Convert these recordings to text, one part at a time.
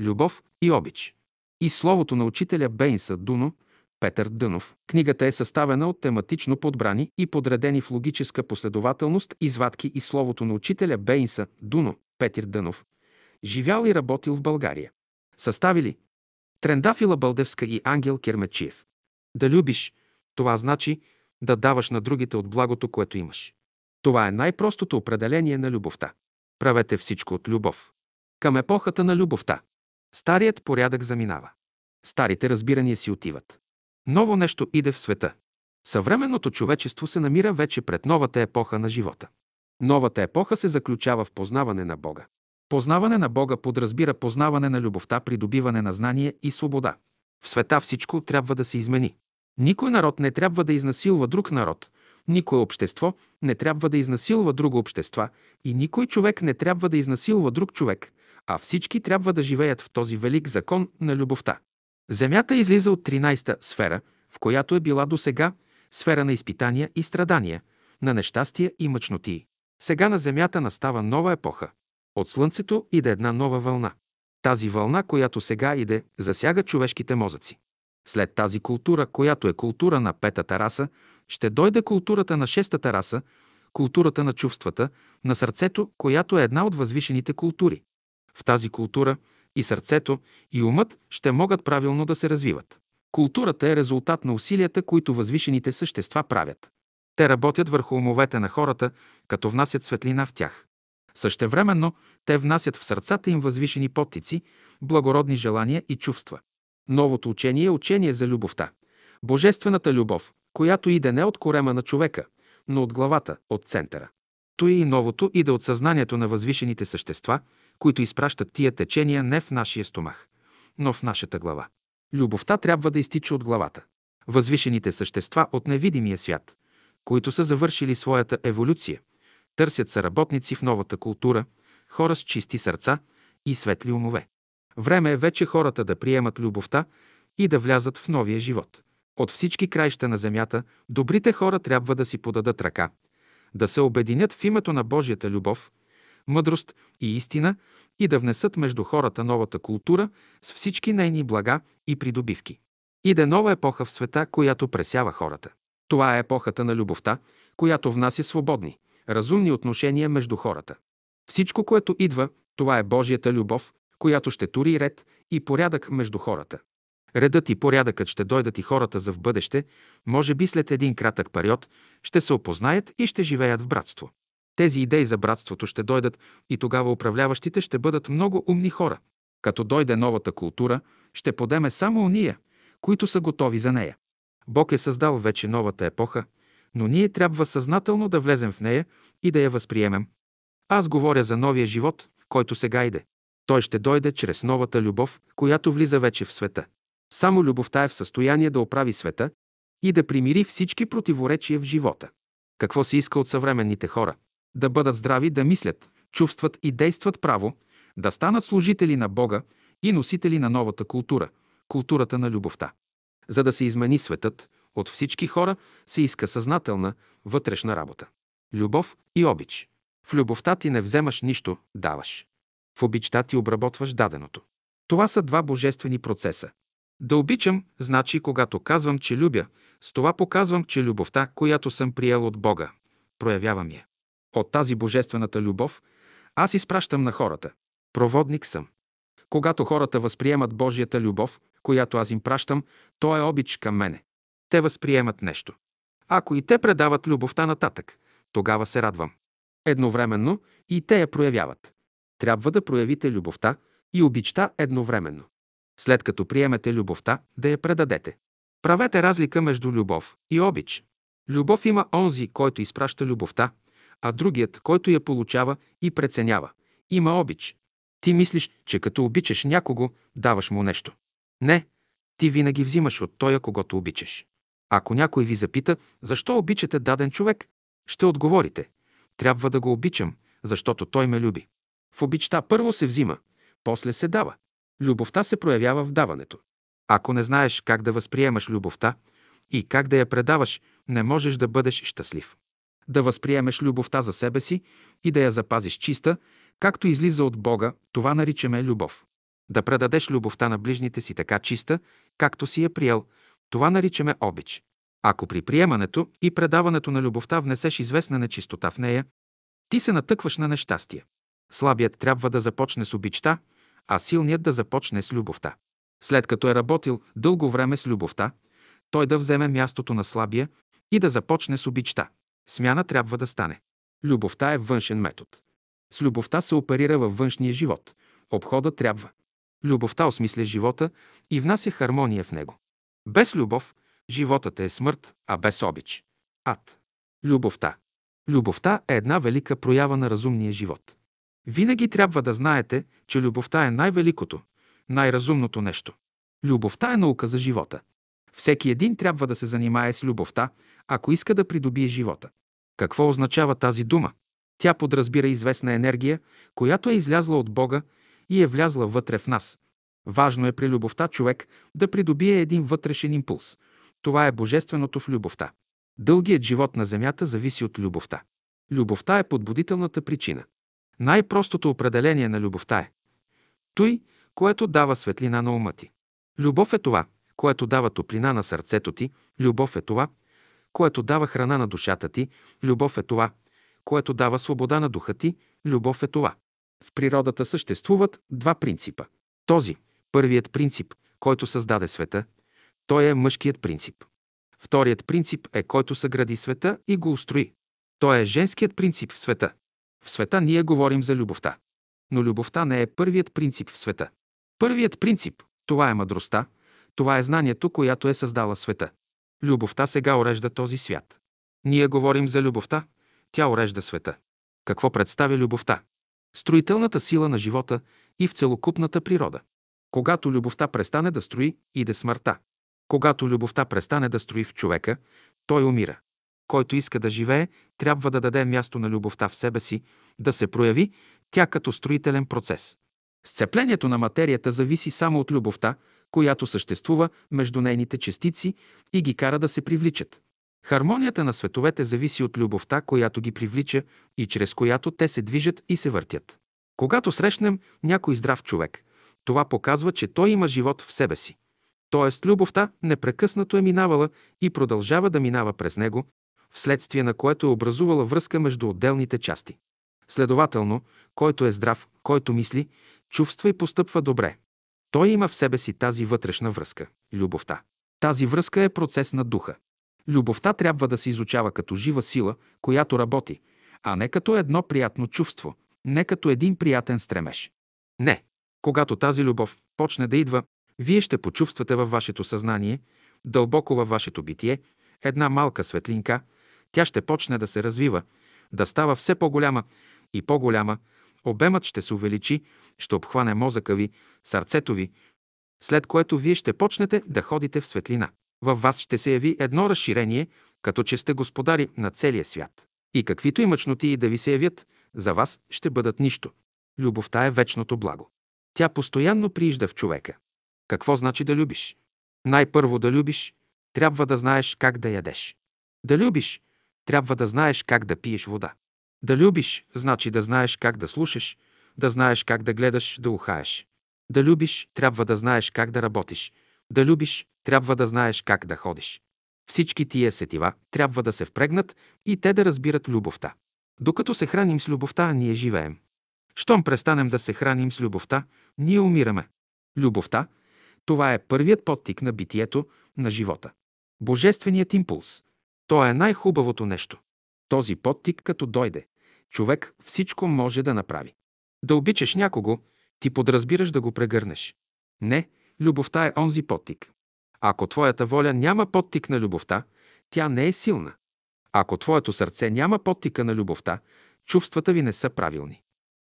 любов и обич. И словото на учителя Бейнса Дуно, Петър Дънов. Книгата е съставена от тематично подбрани и подредени в логическа последователност извадки и словото на учителя Бейнса Дуно, Петър Дънов. Живял и работил в България. Съставили Трендафила Бълдевска и Ангел Кермечиев. Да любиш, това значи да даваш на другите от благото, което имаш. Това е най-простото определение на любовта. Правете всичко от любов. Към епохата на любовта. Старият порядък заминава. Старите разбирания си отиват. Ново нещо иде в света. Съвременното човечество се намира вече пред новата епоха на живота. Новата епоха се заключава в познаване на Бога. Познаване на Бога подразбира познаване на любовта, придобиване на знание и свобода. В света всичко трябва да се измени. Никой народ не трябва да изнасилва друг народ, никое общество не трябва да изнасилва друго общества и никой човек не трябва да изнасилва друг човек, а всички трябва да живеят в този велик закон на любовта. Земята излиза от 13-та сфера, в която е била досега, сфера на изпитания и страдания, на нещастия и мъчноти. Сега на Земята настава нова епоха. От Слънцето иде една нова вълна. Тази вълна, която сега иде, засяга човешките мозъци. След тази култура, която е култура на петата раса, ще дойде културата на шестата раса, културата на чувствата, на сърцето, която е една от възвишените култури. В тази култура и сърцето, и умът ще могат правилно да се развиват. Културата е резултат на усилията, които възвишените същества правят. Те работят върху умовете на хората, като внасят светлина в тях. Същевременно те внасят в сърцата им възвишени подтици, благородни желания и чувства. Новото учение е учение за любовта. Божествената любов, която иде не от корема на човека, но от главата, от центъра. То и новото иде от съзнанието на възвишените същества, които изпращат тия течения не в нашия стомах, но в нашата глава. Любовта трябва да изтича от главата. Възвишените същества от невидимия свят, които са завършили своята еволюция, търсят съработници в новата култура, хора с чисти сърца и светли умове. Време е вече хората да приемат любовта и да влязат в новия живот. От всички краища на земята добрите хора трябва да си подадат ръка, да се обединят в името на Божията любов, мъдрост и истина и да внесат между хората новата култура с всички нейни блага и придобивки. Иде нова епоха в света, която пресява хората. Това е епохата на любовта, която внася свободни, разумни отношения между хората. Всичко, което идва, това е Божията любов, която ще тури ред и порядък между хората. Редът и порядъкът ще дойдат и хората за в бъдеще, може би след един кратък период, ще се опознаят и ще живеят в братство. Тези идеи за братството ще дойдат и тогава управляващите ще бъдат много умни хора. Като дойде новата култура, ще подеме само уния, които са готови за нея. Бог е създал вече новата епоха, но ние трябва съзнателно да влезем в нея и да я възприемем. Аз говоря за новия живот, който сега иде. Той ще дойде чрез новата любов, която влиза вече в света. Само любовта е в състояние да оправи света и да примири всички противоречия в живота. Какво се иска от съвременните хора? Да бъдат здрави, да мислят, чувстват и действат право, да станат служители на Бога и носители на новата култура – културата на любовта. За да се измени светът, от всички хора се иска съзнателна, вътрешна работа. Любов и обич. В любовта ти не вземаш нищо, даваш. В обичта ти обработваш даденото. Това са два божествени процеса. Да обичам, значи когато казвам, че любя, с това показвам, че любовта, която съм приел от Бога, проявявам я. От тази божествената любов аз изпращам на хората. Проводник съм. Когато хората възприемат Божията любов, която аз им пращам, то е обич към мене. Те възприемат нещо. Ако и те предават любовта нататък, тогава се радвам. Едновременно и те я проявяват. Трябва да проявите любовта и обичта едновременно. След като приемете любовта, да я предадете. Правете разлика между любов и обич. Любов има онзи, който изпраща любовта, а другият, който я получава и преценява. Има обич. Ти мислиш, че като обичаш някого, даваш му нещо. Не, ти винаги взимаш от тоя, когато обичаш. Ако някой ви запита, защо обичате даден човек, ще отговорите. Трябва да го обичам, защото той ме люби. В обичта първо се взима, после се дава. Любовта се проявява в даването. Ако не знаеш как да възприемаш любовта и как да я предаваш, не можеш да бъдеш щастлив. Да възприемеш любовта за себе си и да я запазиш чиста, както излиза от Бога, това наричаме любов. Да предадеш любовта на ближните си така чиста, както си я приел, това наричаме обич. Ако при приемането и предаването на любовта внесеш известна нечистота в нея, ти се натъкваш на нещастие. Слабият трябва да започне с обичта, а силният да започне с любовта. След като е работил дълго време с любовта, той да вземе мястото на слабия и да започне с обичта. Смяна трябва да стане. Любовта е външен метод. С любовта се оперира във външния живот. Обхода трябва. Любовта осмисля живота и внася хармония в него. Без любов животът е смърт, а без обич – ад. Любовта. Любовта е една велика проява на разумния живот. Винаги трябва да знаете, че любовта е най-великото, най-разумното нещо. Любовта е наука за живота. Всеки един трябва да се занимае с любовта, ако иска да придобие живота. Какво означава тази дума? Тя подразбира известна енергия, която е излязла от Бога и е влязла вътре в нас. Важно е при любовта човек да придобие един вътрешен импулс. Това е божественото в любовта. Дългият живот на Земята зависи от любовта. Любовта е подбудителната причина. Най-простото определение на любовта е той, което дава светлина на ума ти. Любов е това, което дава топлина на сърцето ти. Любов е това, което дава храна на душата ти. Любов е това, което дава свобода на духа ти. Любов е това. В природата съществуват два принципа. Този, първият принцип, който създаде света, той е мъжкият принцип. Вторият принцип е който съгради света и го устрои. Той е женският принцип в света. В света ние говорим за любовта. Но любовта не е първият принцип в света. Първият принцип – това е мъдростта, това е знанието, която е създала света. Любовта сега урежда този свят. Ние говорим за любовта, тя урежда света. Какво представя любовта? Строителната сила на живота и в целокупната природа. Когато любовта престане да строи, иде смъртта. Когато любовта престане да строи в човека, той умира. Който иска да живее, трябва да даде място на любовта в себе си, да се прояви тя като строителен процес. Сцеплението на материята зависи само от любовта, която съществува между нейните частици и ги кара да се привличат. Хармонията на световете зависи от любовта, която ги привлича и чрез която те се движат и се въртят. Когато срещнем някой здрав човек, това показва, че той има живот в себе си. Тоест, любовта непрекъснато е минавала и продължава да минава през него, вследствие на което е образувала връзка между отделните части. Следователно, който е здрав, който мисли, чувства и постъпва добре. Той има в себе си тази вътрешна връзка – любовта. Тази връзка е процес на духа. Любовта трябва да се изучава като жива сила, която работи, а не като едно приятно чувство, не като един приятен стремеж. Не. Когато тази любов почне да идва, вие ще почувствате във вашето съзнание, дълбоко във вашето битие, една малка светлинка, тя ще почне да се развива, да става все по-голяма и по-голяма, обемът ще се увеличи, ще обхване мозъка ви, сърцето ви, след което вие ще почнете да ходите в светлина. Във вас ще се яви едно разширение, като че сте господари на целия свят. И каквито и мъчноти да ви се явят, за вас ще бъдат нищо. Любовта е вечното благо. Тя постоянно приижда в човека. Какво значи да любиш? Най-първо да любиш, трябва да знаеш как да ядеш. Да любиш, трябва да знаеш как да пиеш вода. Да любиш, значи да знаеш как да слушаш, да знаеш как да гледаш, да ухаеш. Да любиш, трябва да знаеш как да работиш. Да любиш, трябва да знаеш как да ходиш. Всички тия сетива трябва да се впрегнат и те да разбират любовта. Докато се храним с любовта, ние живеем. Щом престанем да се храним с любовта, ние умираме. Любовта – това е първият подтик на битието, на живота. Божественият импулс – то е най-хубавото нещо. Този подтик, като дойде, човек всичко може да направи. Да обичаш някого, ти подразбираш да го прегърнеш. Не, любовта е онзи подтик. Ако твоята воля няма подтик на любовта, тя не е силна. Ако твоето сърце няма подтика на любовта, чувствата ви не са правилни.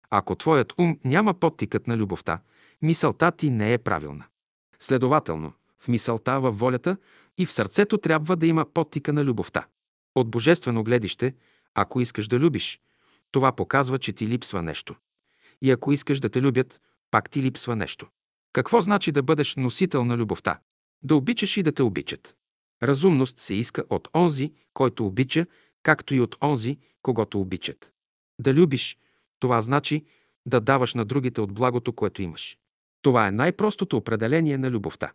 Ако твоят ум няма подтикът на любовта, мисълта ти не е правилна. Следователно, в мисълта, във волята и в сърцето трябва да има подтика на любовта. От божествено гледище, ако искаш да любиш, това показва, че ти липсва нещо. И ако искаш да те любят, пак ти липсва нещо. Какво значи да бъдеш носител на любовта? Да обичаш и да те обичат. Разумност се иска от онзи, който обича, както и от онзи, когато обичат. Да любиш, това значи да даваш на другите от благото, което имаш. Това е най-простото определение на любовта.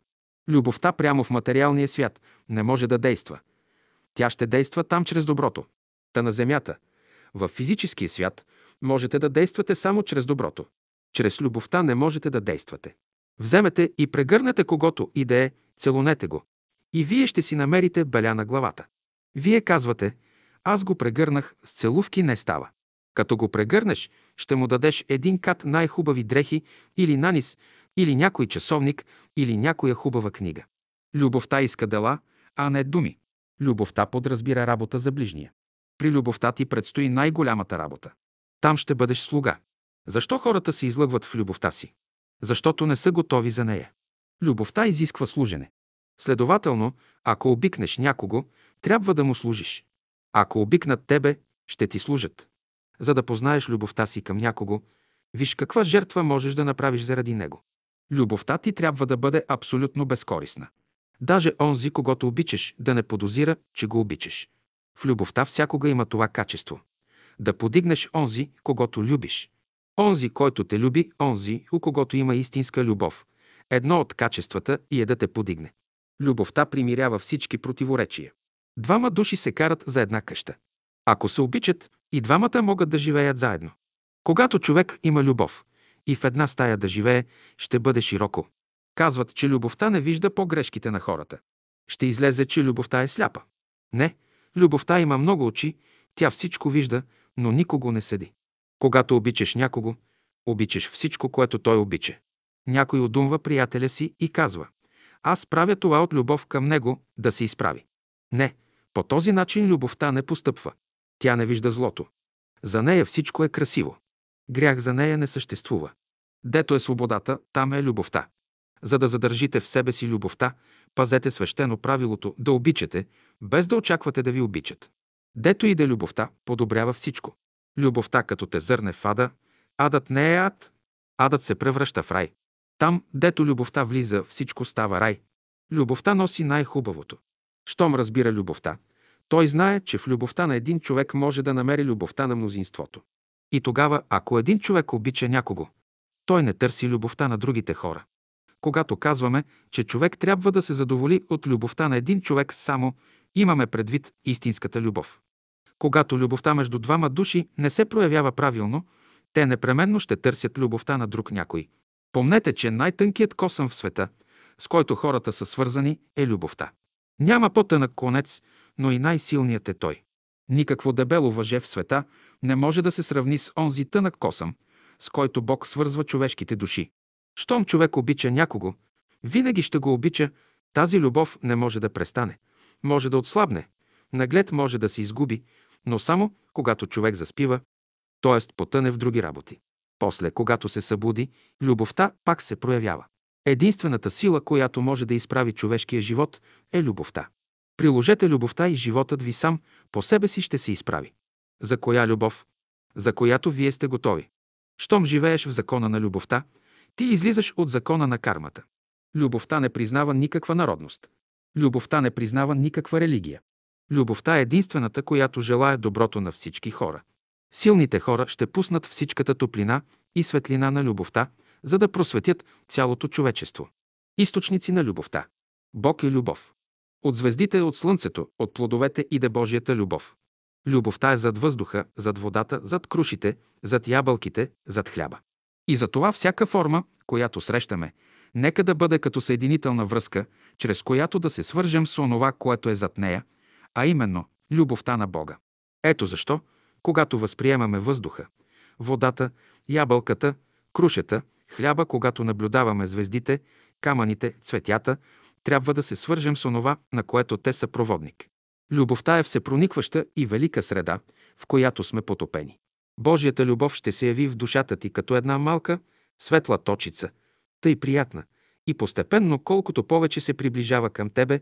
Любовта прямо в материалния свят не може да действа. Тя ще действа там чрез доброто. Та на земята, в физическия свят, можете да действате само чрез доброто. Чрез любовта не можете да действате. Вземете и прегърнете когото и да е, целунете го. И вие ще си намерите беля на главата. Вие казвате, аз го прегърнах, с целувки не става. Като го прегърнеш, ще му дадеш един кат най-хубави дрехи или нанис, или някой часовник, или някоя хубава книга. Любовта иска дела, а не думи. Любовта подразбира работа за ближния. При любовта ти предстои най-голямата работа. Там ще бъдеш слуга. Защо хората се излъгват в любовта си? Защото не са готови за нея. Любовта изисква служене. Следователно, ако обикнеш някого, трябва да му служиш. Ако обикнат тебе, ще ти служат. За да познаеш любовта си към някого, виж каква жертва можеш да направиш заради него. Любовта ти трябва да бъде абсолютно безкорисна. Даже онзи, когато обичаш, да не подозира, че го обичаш. В любовта всякога има това качество. Да подигнеш онзи, когато любиш. Онзи, който те люби, онзи, у когото има истинска любов. Едно от качествата и е да те подигне. Любовта примирява всички противоречия. Двама души се карат за една къща. Ако се обичат, и двамата могат да живеят заедно. Когато човек има любов и в една стая да живее, ще бъде широко. Казват, че любовта не вижда погрешките на хората. Ще излезе, че любовта е сляпа. Не, любовта има много очи, тя всичко вижда, но никого не съди. Когато обичаш някого, обичаш всичко, което той обича. Някой удумва приятеля си и казва «Аз правя това от любов към него да се изправи». Не, по този начин любовта не постъпва. Тя не вижда злото. За нея всичко е красиво. Грях за нея не съществува. Дето е свободата, там е любовта. За да задържите в себе си любовта, пазете свещено правилото да обичате, без да очаквате да ви обичат. Дето иде любовта, подобрява всичко. Любовта като те зърне в ада, адът не е ад, адът се превръща в рай. Там, дето любовта влиза, всичко става рай. Любовта носи най-хубавото. Щом разбира любовта, той знае, че в любовта на един човек може да намери любовта на мнозинството. И тогава, ако един човек обича някого, той не търси любовта на другите хора. Когато казваме, че човек трябва да се задоволи от любовта на един човек само, имаме предвид истинската любов. Когато любовта между двама души не се проявява правилно, те непременно ще търсят любовта на друг някой. Помнете, че най-тънкият косъм в света, с който хората са свързани, е любовта. Няма по-тънък конец, но и най-силният е той. Никакво дебело въже в света не може да се сравни с онзи тънък косъм, с който Бог свързва човешките души. Щом човек обича някого, винаги ще го обича, тази любов не може да престане. Може да отслабне, наглед може да се изгуби, но само когато човек заспива, т.е. потъне в други работи. После, когато се събуди, любовта пак се проявява. Единствената сила, която може да изправи човешкия живот, е любовта. Приложете любовта и животът ви сам по себе си ще се изправи. За коя любов? За която вие сте готови. Щом живееш в закона на любовта, ти излизаш от закона на кармата. Любовта не признава никаква народност. Любовта не признава никаква религия. Любовта е единствената, която желая доброто на всички хора. Силните хора ще пуснат всичката топлина и светлина на любовта, за да просветят цялото човечество. Източници на любовта. Бог е любов. От звездите, от слънцето, от плодовете иде Божията любов. Любовта е зад въздуха, зад водата, зад крушите, зад ябълките, зад хляба. И за това всяка форма, която срещаме, нека да бъде като съединителна връзка, чрез която да се свържем с онова, което е зад нея, а именно любовта на Бога. Ето защо, когато възприемаме въздуха, водата, ябълката, крушета, хляба, когато наблюдаваме звездите, камъните, цветята, трябва да се свържем с онова, на което те са проводник. Любовта е всепроникваща и велика среда, в която сме потопени. Божията любов ще се яви в душата ти като една малка, светла точица, тъй приятна, и постепенно, колкото повече се приближава към тебе,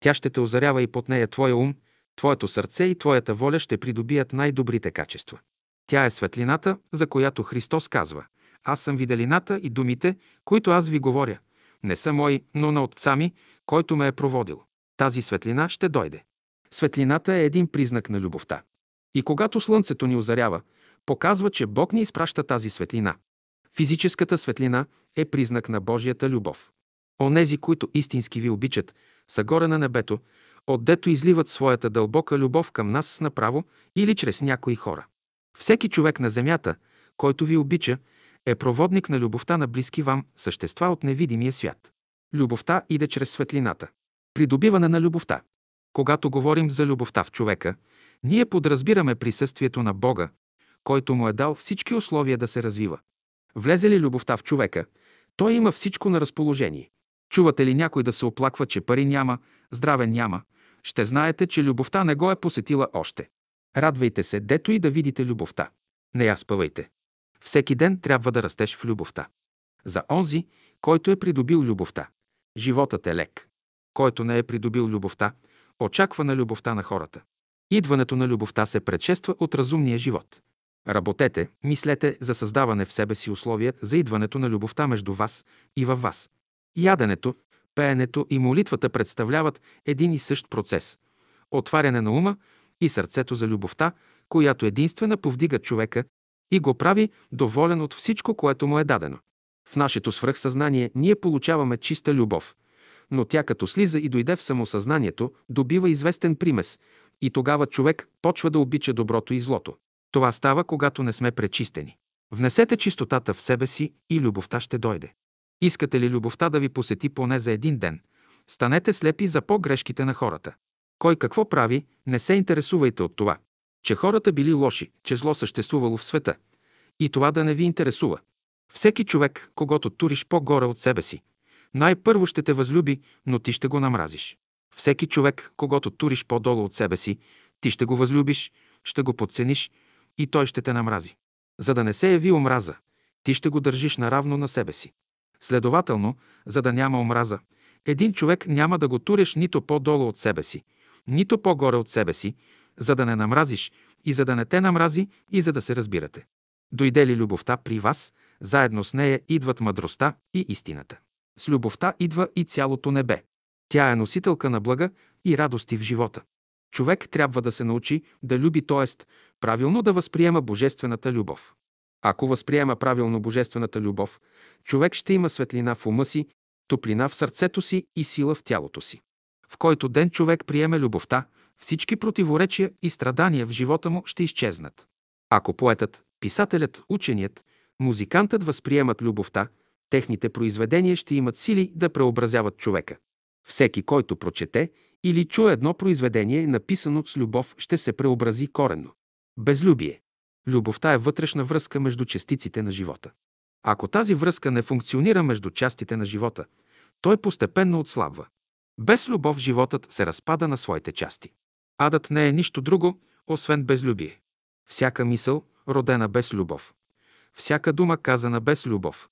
тя ще те озарява и под нея твоя ум, твоето сърце и твоята воля ще придобият най-добрите качества. Тя е светлината, за която Христос казва «Аз съм виделината и думите, които аз ви говоря. Не са мои, но на Отца ми, който ме е проводил. Тази светлина ще дойде. Светлината е един признак на любовта. И когато слънцето ни озарява, показва, че Бог ни изпраща тази светлина. Физическата светлина е признак на Божията любов. Онези, които истински ви обичат, са горе на небето, отдето изливат своята дълбока любов към нас направо или чрез някои хора. Всеки човек на земята, който ви обича, е проводник на любовта на близки вам същества от невидимия свят. Любовта иде чрез светлината. Придобиване на любовта. Когато говорим за любовта в човека, ние подразбираме присъствието на Бога, който му е дал всички условия да се развива. Влезе ли любовта в човека, той има всичко на разположение. Чувате ли някой да се оплаква, че пари няма, здраве няма, ще знаете, че любовта не го е посетила още. Радвайте се, дето и да видите любовта. Не я спъвайте. Всеки ден трябва да растеш в любовта. За онзи, който е придобил любовта. Животът е лек. Който не е придобил любовта, очаква на любовта на хората. Идването на любовта се предшества от разумния живот. Работете, мислете за създаване в себе си условия за идването на любовта между вас и във вас. Яденето, пеенето и молитвата представляват един и същ процес – отваряне на ума и сърцето за любовта, която единствена повдига човека и го прави доволен от всичко, което му е дадено. В нашето свръхсъзнание ние получаваме чиста любов, но тя като слиза и дойде в самосъзнанието, добива известен примес и тогава човек почва да обича доброто и злото. Това става, когато не сме пречистени. Внесете чистотата в себе си и любовта ще дойде. Искате ли любовта да ви посети поне за един ден? Станете слепи за по-грешките на хората. Кой какво прави, не се интересувайте от това. Че хората били лоши, че зло съществувало в света. И това да не ви интересува. Всеки човек, когато туриш по-горе от себе си, най-първо ще те възлюби, но ти ще го намразиш. Всеки човек, когато туриш по-долу от себе си, ти ще го възлюбиш, ще го подцениш и той ще те намрази. За да не се яви омраза, ти ще го държиш наравно на себе си. Следователно, за да няма омраза, един човек няма да го туреш нито по-долу от себе си, нито по-горе от себе си, за да не намразиш и за да не те намрази и за да се разбирате. Дойде ли любовта при вас, заедно с нея идват мъдростта и истината. С любовта идва и цялото небе. Тя е носителка на блага и радости в живота. Човек трябва да се научи да люби, т.е. правилно да възприема божествената любов. Ако възприема правилно божествената любов, човек ще има светлина в ума си, топлина в сърцето си и сила в тялото си. В който ден човек приеме любовта, всички противоречия и страдания в живота му ще изчезнат. Ако поетът, писателят, ученият, музикантът възприемат любовта, техните произведения ще имат сили да преобразяват човека. Всеки, който прочете или чуе едно произведение, написано с любов, ще се преобрази коренно. Безлюбие. Любовта е вътрешна връзка между частиците на живота. Ако тази връзка не функционира между частите на живота, той постепенно отслабва. Без любов животът се разпада на своите части. Адът не е нищо друго, освен безлюбие. Всяка мисъл, родена без любов. Всяка дума, казана без любов.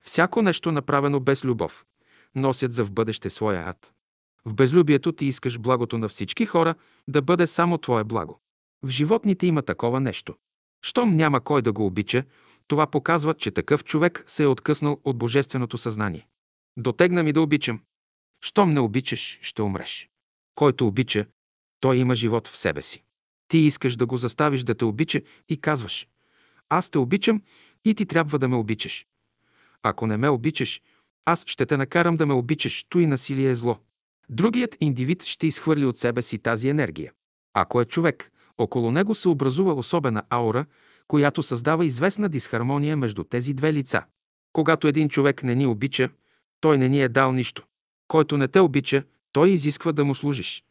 Всяко нещо, направено без любов. Носят за в бъдеще своя ад. В безлюбието ти искаш благото на всички хора да бъде само твое благо. В животните има такова нещо. Щом няма кой да го обича, това показва, че такъв човек се е откъснал от божественото съзнание. Дотегна ми да обичам. Щом не обичаш, ще умреш. Който обича, той има живот в себе си. Ти искаш да го заставиш да те обича и казваш «Аз те обичам и ти трябва да ме обичаш». Ако не ме обичаш, аз ще те накарам да ме обичаш, то и насилие е зло. Другият индивид ще изхвърли от себе си тази енергия. Ако е човек, около него се образува особена аура, която създава известна дисхармония между тези две лица. Когато един човек не ни обича, той не ни е дал нищо. Който не те обича, той изисква да му служиш.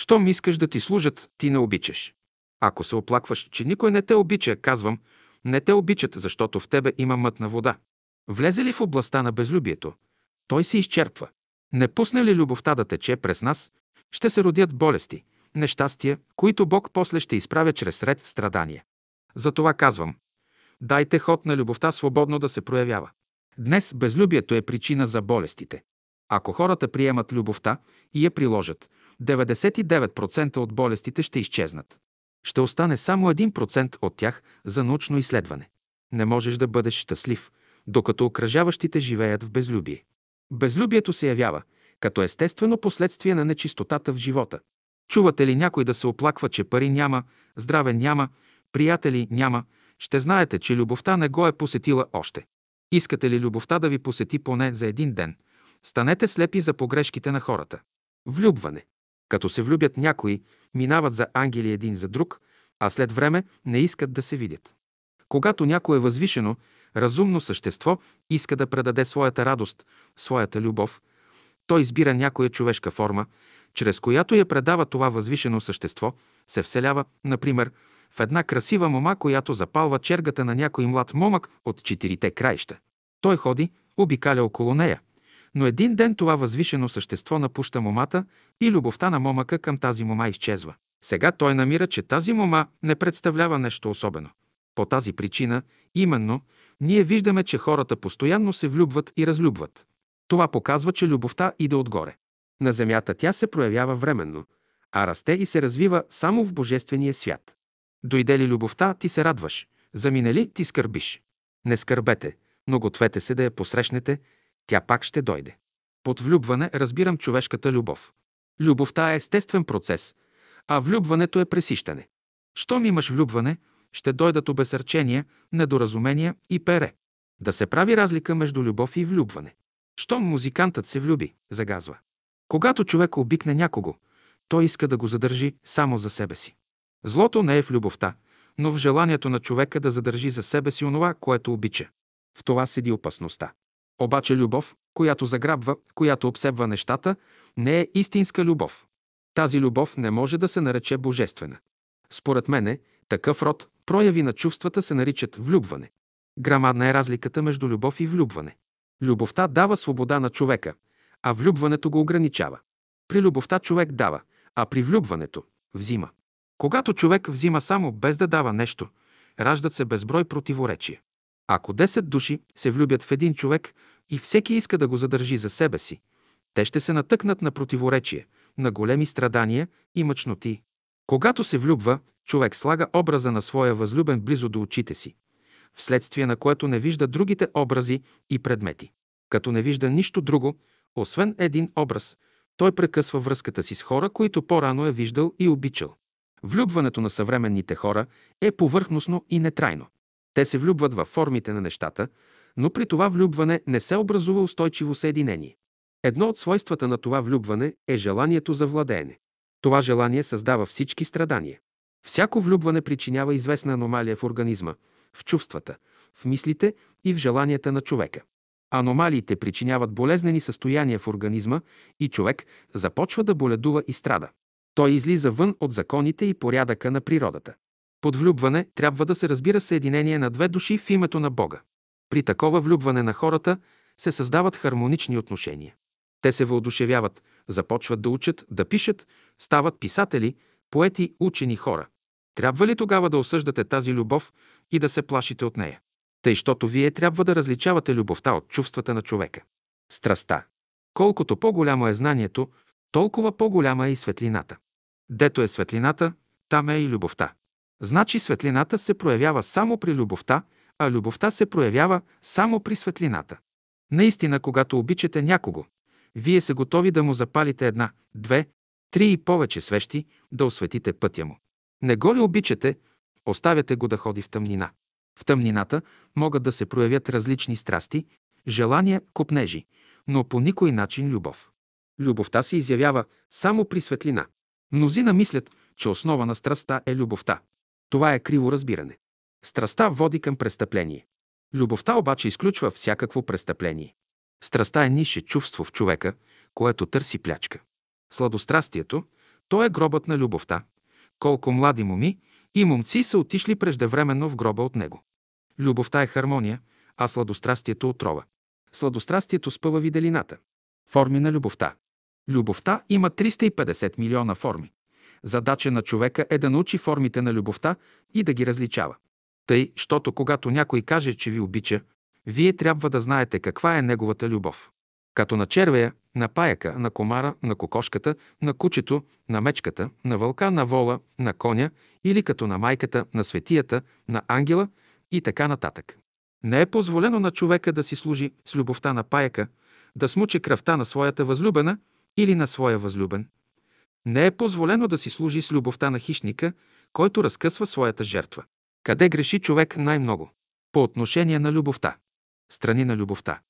Щом искаш да ти служат, ти не обичаш. Ако се оплакваш, че никой не те обича, казвам, не те обичат, защото в тебе има мътна вода. Влезе ли в областта на безлюбието, той се изчерпва. Не пусне ли любовта да тече през нас, ще се родят болести, нещастия, които Бог после ще изправя чрез ред страдания. Затова казвам, дайте ход на любовта свободно да се проявява. Днес безлюбието е причина за болестите. Ако хората приемат любовта и я приложат, 99% от болестите ще изчезнат. Ще остане само 1% от тях за научно изследване. Не можеш да бъдеш щастлив, докато окръжаващите живеят в безлюбие. Безлюбието се явява като естествено последствие на нечистотата в живота. Чувате ли някой да се оплаква, че пари няма, здраве няма, приятели няма, ще знаете, че любовта не го е посетила още. Искате ли любовта да ви посети поне за един ден? Станете слепи за погрешките на хората. Влюбване. Като се влюбят някои, минават за ангели един за друг, а след време не искат да се видят. Когато някое възвишено, разумно същество иска да предаде своята радост, своята любов, той избира някоя човешка форма, чрез която я предава това възвишено същество, се вселява, например, в една красива мома, която запалва чергата на някой млад момък от четирите краища. Той ходи, обикаля около нея, но един ден това възвишено същество напуща момата и любовта на момъка към тази мома изчезва. Сега той намира, че тази мома не представлява нещо особено. По тази причина, именно, ние виждаме, че хората постоянно се влюбват и разлюбват. Това показва, че любовта иде отгоре. На земята тя се проявява временно, а расте и се развива само в Божествения свят. Дойде ли любовта, ти се радваш, замине ли, ти скърбиш. Не скърбете, но гответе се да я посрещнете, тя пак ще дойде. Под влюбване разбирам човешката любов. Любовта е естествен процес, а влюбването е пресищане. Щом имаш влюбване, ще дойдат обесърчения, недоразумения и пере. Да се прави разлика между любов и влюбване. Щом музикантът се влюби, загазва. Когато човек обикне някого, той иска да го задържи само за себе си. Злото не е в любовта, но в желанието на човека да задържи за себе си онова, което обича. В това седи опасността. Обаче любов, която заграбва, която обсебва нещата, не е истинска любов. Тази любов не може да се нарече божествена. Според мене, такъв род прояви на чувствата се наричат влюбване. Грамадна е разликата между любов и влюбване. Любовта дава свобода на човека, а влюбването го ограничава. При любовта човек дава, а при влюбването взима. Когато човек взима само без да дава нещо, раждат се безброй противоречия. Ако 10 души се влюбят в един човек и всеки иска да го задържи за себе си, те ще се натъкнат на противоречие, на големи страдания и мъчноти. Когато се влюбва, човек слага образа на своя възлюбен близо до очите си, вследствие на което не вижда другите образи и предмети. Като не вижда нищо друго, освен един образ, той прекъсва връзката си с хора, които по-рано е виждал и обичал. Влюбването на съвременните хора е повърхностно и нетрайно. Те се влюбват във формите на нещата, но при това влюбване не се образува устойчиво съединение. Едно от свойствата на това влюбване е желанието за владеене. Това желание създава всички страдания. Всяко влюбване причинява известна аномалия в организма, в чувствата, в мислите и в желанията на човека. Аномалиите причиняват болезнени състояния в организма и човек започва да боледува и страда. Той излиза вън от законите и порядъка на природата. Под влюбване трябва да се разбира съединение на две души в името на Бога. При такова влюбване на хората се създават хармонични отношения. Те се въодушевяват, започват да учат, да пишат, стават писатели, поети, учени хора. Трябва ли тогава да осъждате тази любов и да се плашите от нея? Тъй, щото вие трябва да различавате любовта от чувствата на човека. Страста. Колкото по-голямо е знанието, толкова по-голяма е и светлината. Дето е светлината, там е и любовта. Значи светлината се проявява само при любовта, а любовта се проявява само при светлината. Наистина, когато обичате някого, вие се готови да му запалите една, две, три и повече свещи, да осветите пътя му. Не го ли обичате, оставяте го да ходи в тъмнина. В тъмнината могат да се проявят различни страсти, желания, купнежи, но по никой начин любов. Любовта се изявява само при светлина. Мнозина мислят, че основа на страстта е любовта. Това е криво разбиране. Страстта води към престъпление. Любовта обаче изключва всякакво престъпление. Страстта е нише чувство в човека, което търси плячка. Сладострастието, то е гробът на любовта. Колко млади моми и момци са отишли преждевременно в гроба от него. Любовта е хармония, а сладострастието – отрова. Сладострастието спъва виделината. Форми на любовта. Любовта има 350 милиона форми. Задача на човека е да научи формите на любовта и да ги различава. Тъй, щото когато някой каже, че ви обича, вие трябва да знаете каква е неговата любов. Като на червея, на паяка, на комара, на кокошката, на кучето, на мечката, на вълка, на вола, на коня или като на майката, на светията, на ангела и така нататък. Не е позволено на човека да си служи с любовта на паяка, да смуче кръвта на своята възлюбена или на своя възлюбен. Не е позволено да си служи с любовта на хищника, който разкъсва своята жертва. Къде греши човек най-много? По отношение на любовта. Страни на любовта.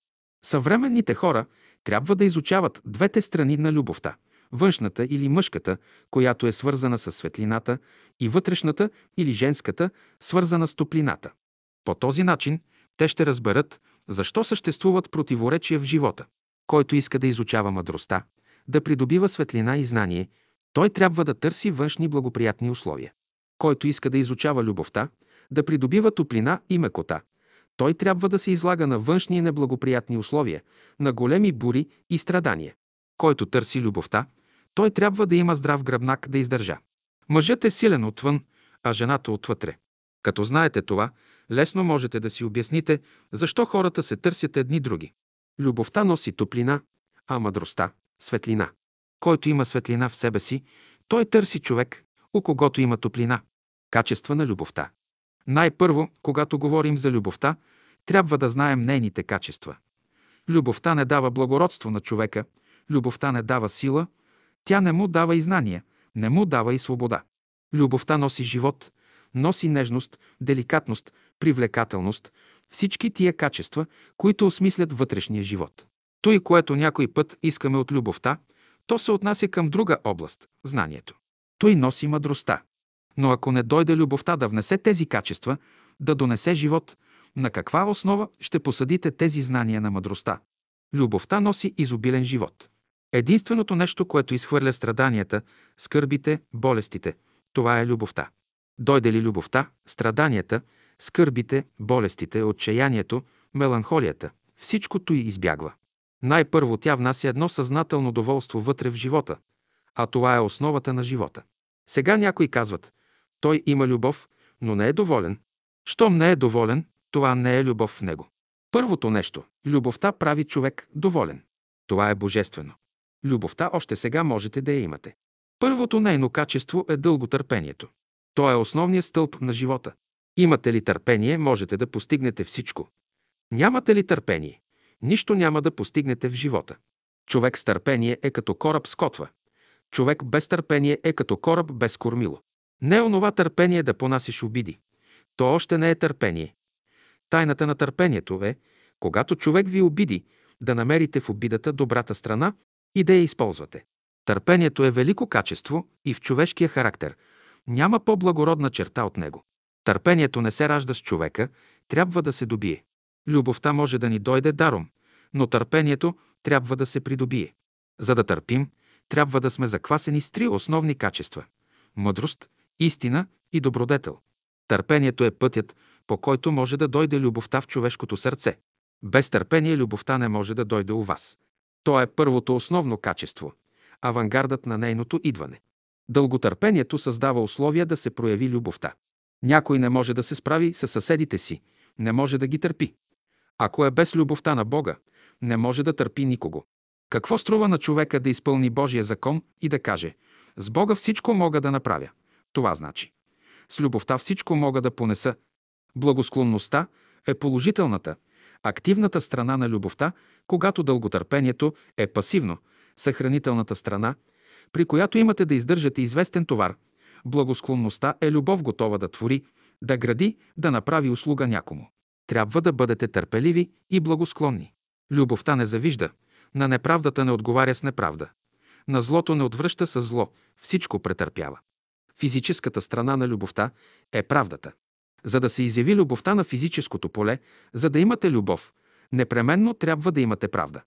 Съвременните хора трябва да изучават двете страни на любовта – външната или мъжката, която е свързана с светлината, и вътрешната или женската, свързана с топлината. По този начин те ще разберат защо съществуват противоречия в живота. Който иска да изучава мъдростта, да придобива светлина и знание, той трябва да търси външни благоприятни условия. Който иска да изучава любовта, да придобива топлина и мекота, той трябва да се излага на външни неблагоприятни условия, на големи бури и страдания. Който търси любовта, той трябва да има здрав гръбнак да издържа. Мъжът е силен отвън, а жената отвътре. Като знаете това, лесно можете да си обясните защо хората се търсят едни други. Любовта носи топлина, а мъдростта – светлина. Който има светлина в себе си, той търси човек, у когото има топлина. Качества на любовта. Най-първо, когато говорим за любовта, трябва да знаем нейните качества. Любовта не дава благородство на човека, любовта не дава сила, тя не му дава и знания, не му дава и свобода. Любовта носи живот, носи нежност, деликатност, привлекателност, всички тия качества, които осмислят вътрешния живот. Той, което някой път искаме от любовта, то се отнася към друга област – знанието. Той носи мъдростта. Но ако не дойде любовта да внесе тези качества, да донесе живот, на каква основа ще посадите тези знания на мъдростта? Любовта носи изобилен живот. Единственото нещо, което изхвърля страданията, скърбите, болестите, това е любовта. Дойде ли любовта, страданията, скърбите, болестите, отчаянието, меланхолията, всичкото й избягва. Най-първо тя внася едно съзнателно доволство вътре в живота, а това е основата на живота. Сега някои казват, той има любов, но не е доволен. Щом не е доволен, това не е любов в него. Първото нещо – любовта прави човек доволен. Това е божествено. Любовта още сега можете да я имате. Първото нейно качество е дълготърпението. То е основният стълб на живота. Имате ли търпение, можете да постигнете всичко. Нямате ли търпение, нищо няма да постигнете в живота. Човек с търпение е като кораб с котва. Човек без търпение е като кораб без кормило. Не е онова търпение да понасиш обиди. То още не е търпение. Тайната на търпението е, когато човек ви обиди, да намерите в обидата добрата страна и да я използвате. Търпението е велико качество и в човешкия характер. Няма по-благородна черта от него. Търпението не се ражда с човека, трябва да се добие. Любовта може да ни дойде даром, но търпението трябва да се придобие. За да търпим, трябва да сме заквасени с три основни качества – мъдрост, истина и добродетел. Търпението е пътят, по който може да дойде любовта в човешкото сърце. Без търпение любовта не може да дойде у вас. То е първото основно качество, авангардът на нейното идване. Дълготърпението създава условия да се прояви любовта. Някой не може да се справи с съседите си, не може да ги търпи. Ако е без любовта на Бога, не може да търпи никого. Какво струва на човека да изпълни Божия закон и да каже «С Бога всичко мога да направя»? Това значи с любовта всичко мога да понеса. Благосклонността е положителната, активната страна на любовта, когато дълготърпението е пасивно, съхранителната страна, при която имате да издържате известен товар. Благосклонността е любов готова да твори, да гради, да направи услуга някому. Трябва да бъдете търпеливи и благосклонни. Любовта не завижда, на неправдата не отговаря с неправда. На злото не отвръща с зло, всичко претърпява. Физическата страна на любовта е правдата. За да се изяви любовта на физическото поле, за да имате любов, непременно трябва да имате правда.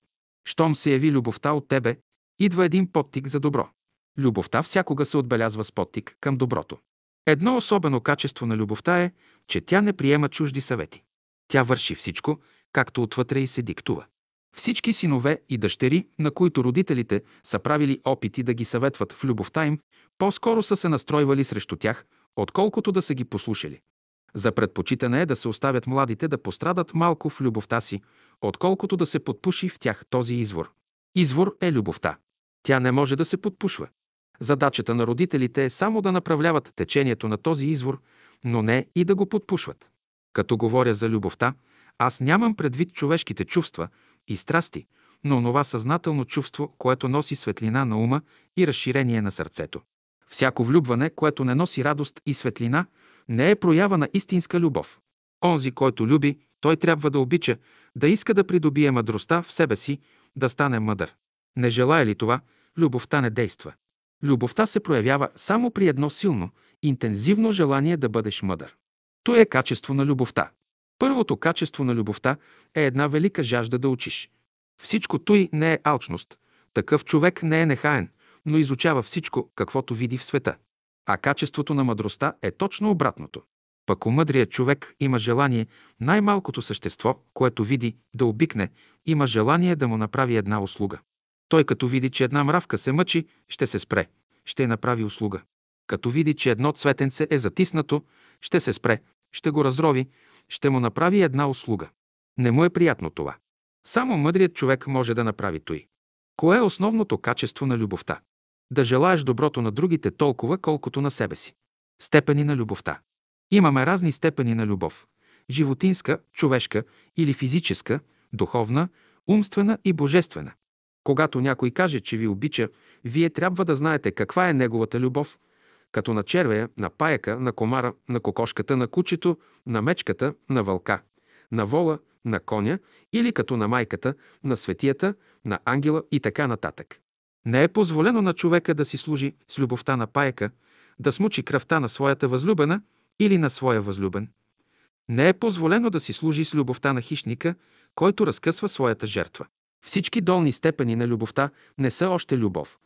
Щом се яви любовта от тебе, идва един подтик за добро. Любовта всякога се отбелязва с подтик към доброто. Едно особено качество на любовта е, че тя не приема чужди съвети. Тя върши всичко, както отвътре и се диктува. Всички синове и дъщери, на които родителите са правили опити да ги съветват в любовта им, по-скоро са се настройвали срещу тях, отколкото да са ги послушали. За предпочитане е да се оставят младите да пострадат малко в любовта си, отколкото да се подпуши в тях този извор. Извор е любовта. Тя не може да се подпушва. Задачата на родителите е само да направляват течението на този извор, но не и да го подпушват. Като говоря за любовта, аз нямам предвид човешките чувства и страсти, но онова съзнателно чувство, което носи светлина на ума и разширение на сърцето. Всяко влюбване, което не носи радост и светлина, не е проява на истинска любов. Онзи, който люби, той трябва да обича, да иска да придобие мъдростта в себе си, да стане мъдър. Не желая ли това, любовта не действа. Любовта се проявява само при едно силно, интензивно желание да бъдеш мъдър. То е качество на любовта. Първото качество на любовта е една велика жажда да учиш. Всичко той не е алчност. Такъв човек не е нехаен, но изучава всичко, каквото види в света. А качеството на мъдростта е точно обратното. Пък умъдрият човек има желание най-малкото същество, което види, да обикне, има желание да му направи една услуга. Той като види, че една мравка се мъчи, ще се спре, ще направи услуга. Като види, че едно цветенце е затиснато, ще се спре, ще го разрови, ще му направи една услуга. Не му е приятно това. Само мъдрият човек може да направи той. Кое е основното качество на любовта? Да желаеш доброто на другите толкова, колкото на себе си. Степени на любовта. Имаме разни степени на любов. Животинска, човешка или физическа, духовна, умствена и божествена. Когато някой каже, че ви обича, вие трябва да знаете каква е неговата любов, като на червея, на паяка, на комара, на кокошката, на кучето, на мечката, на вълка, на вола, на коня или като на майката, на светията, на ангела и така нататък. Не е позволено на човека да си служи с любовта на паяка, да смучи кръвта на своята възлюбена или на своя възлюбен. Не е позволено да си служи с любовта на хищника, който разкъсва своята жертва. Всички долни степени на любовта не са още любов,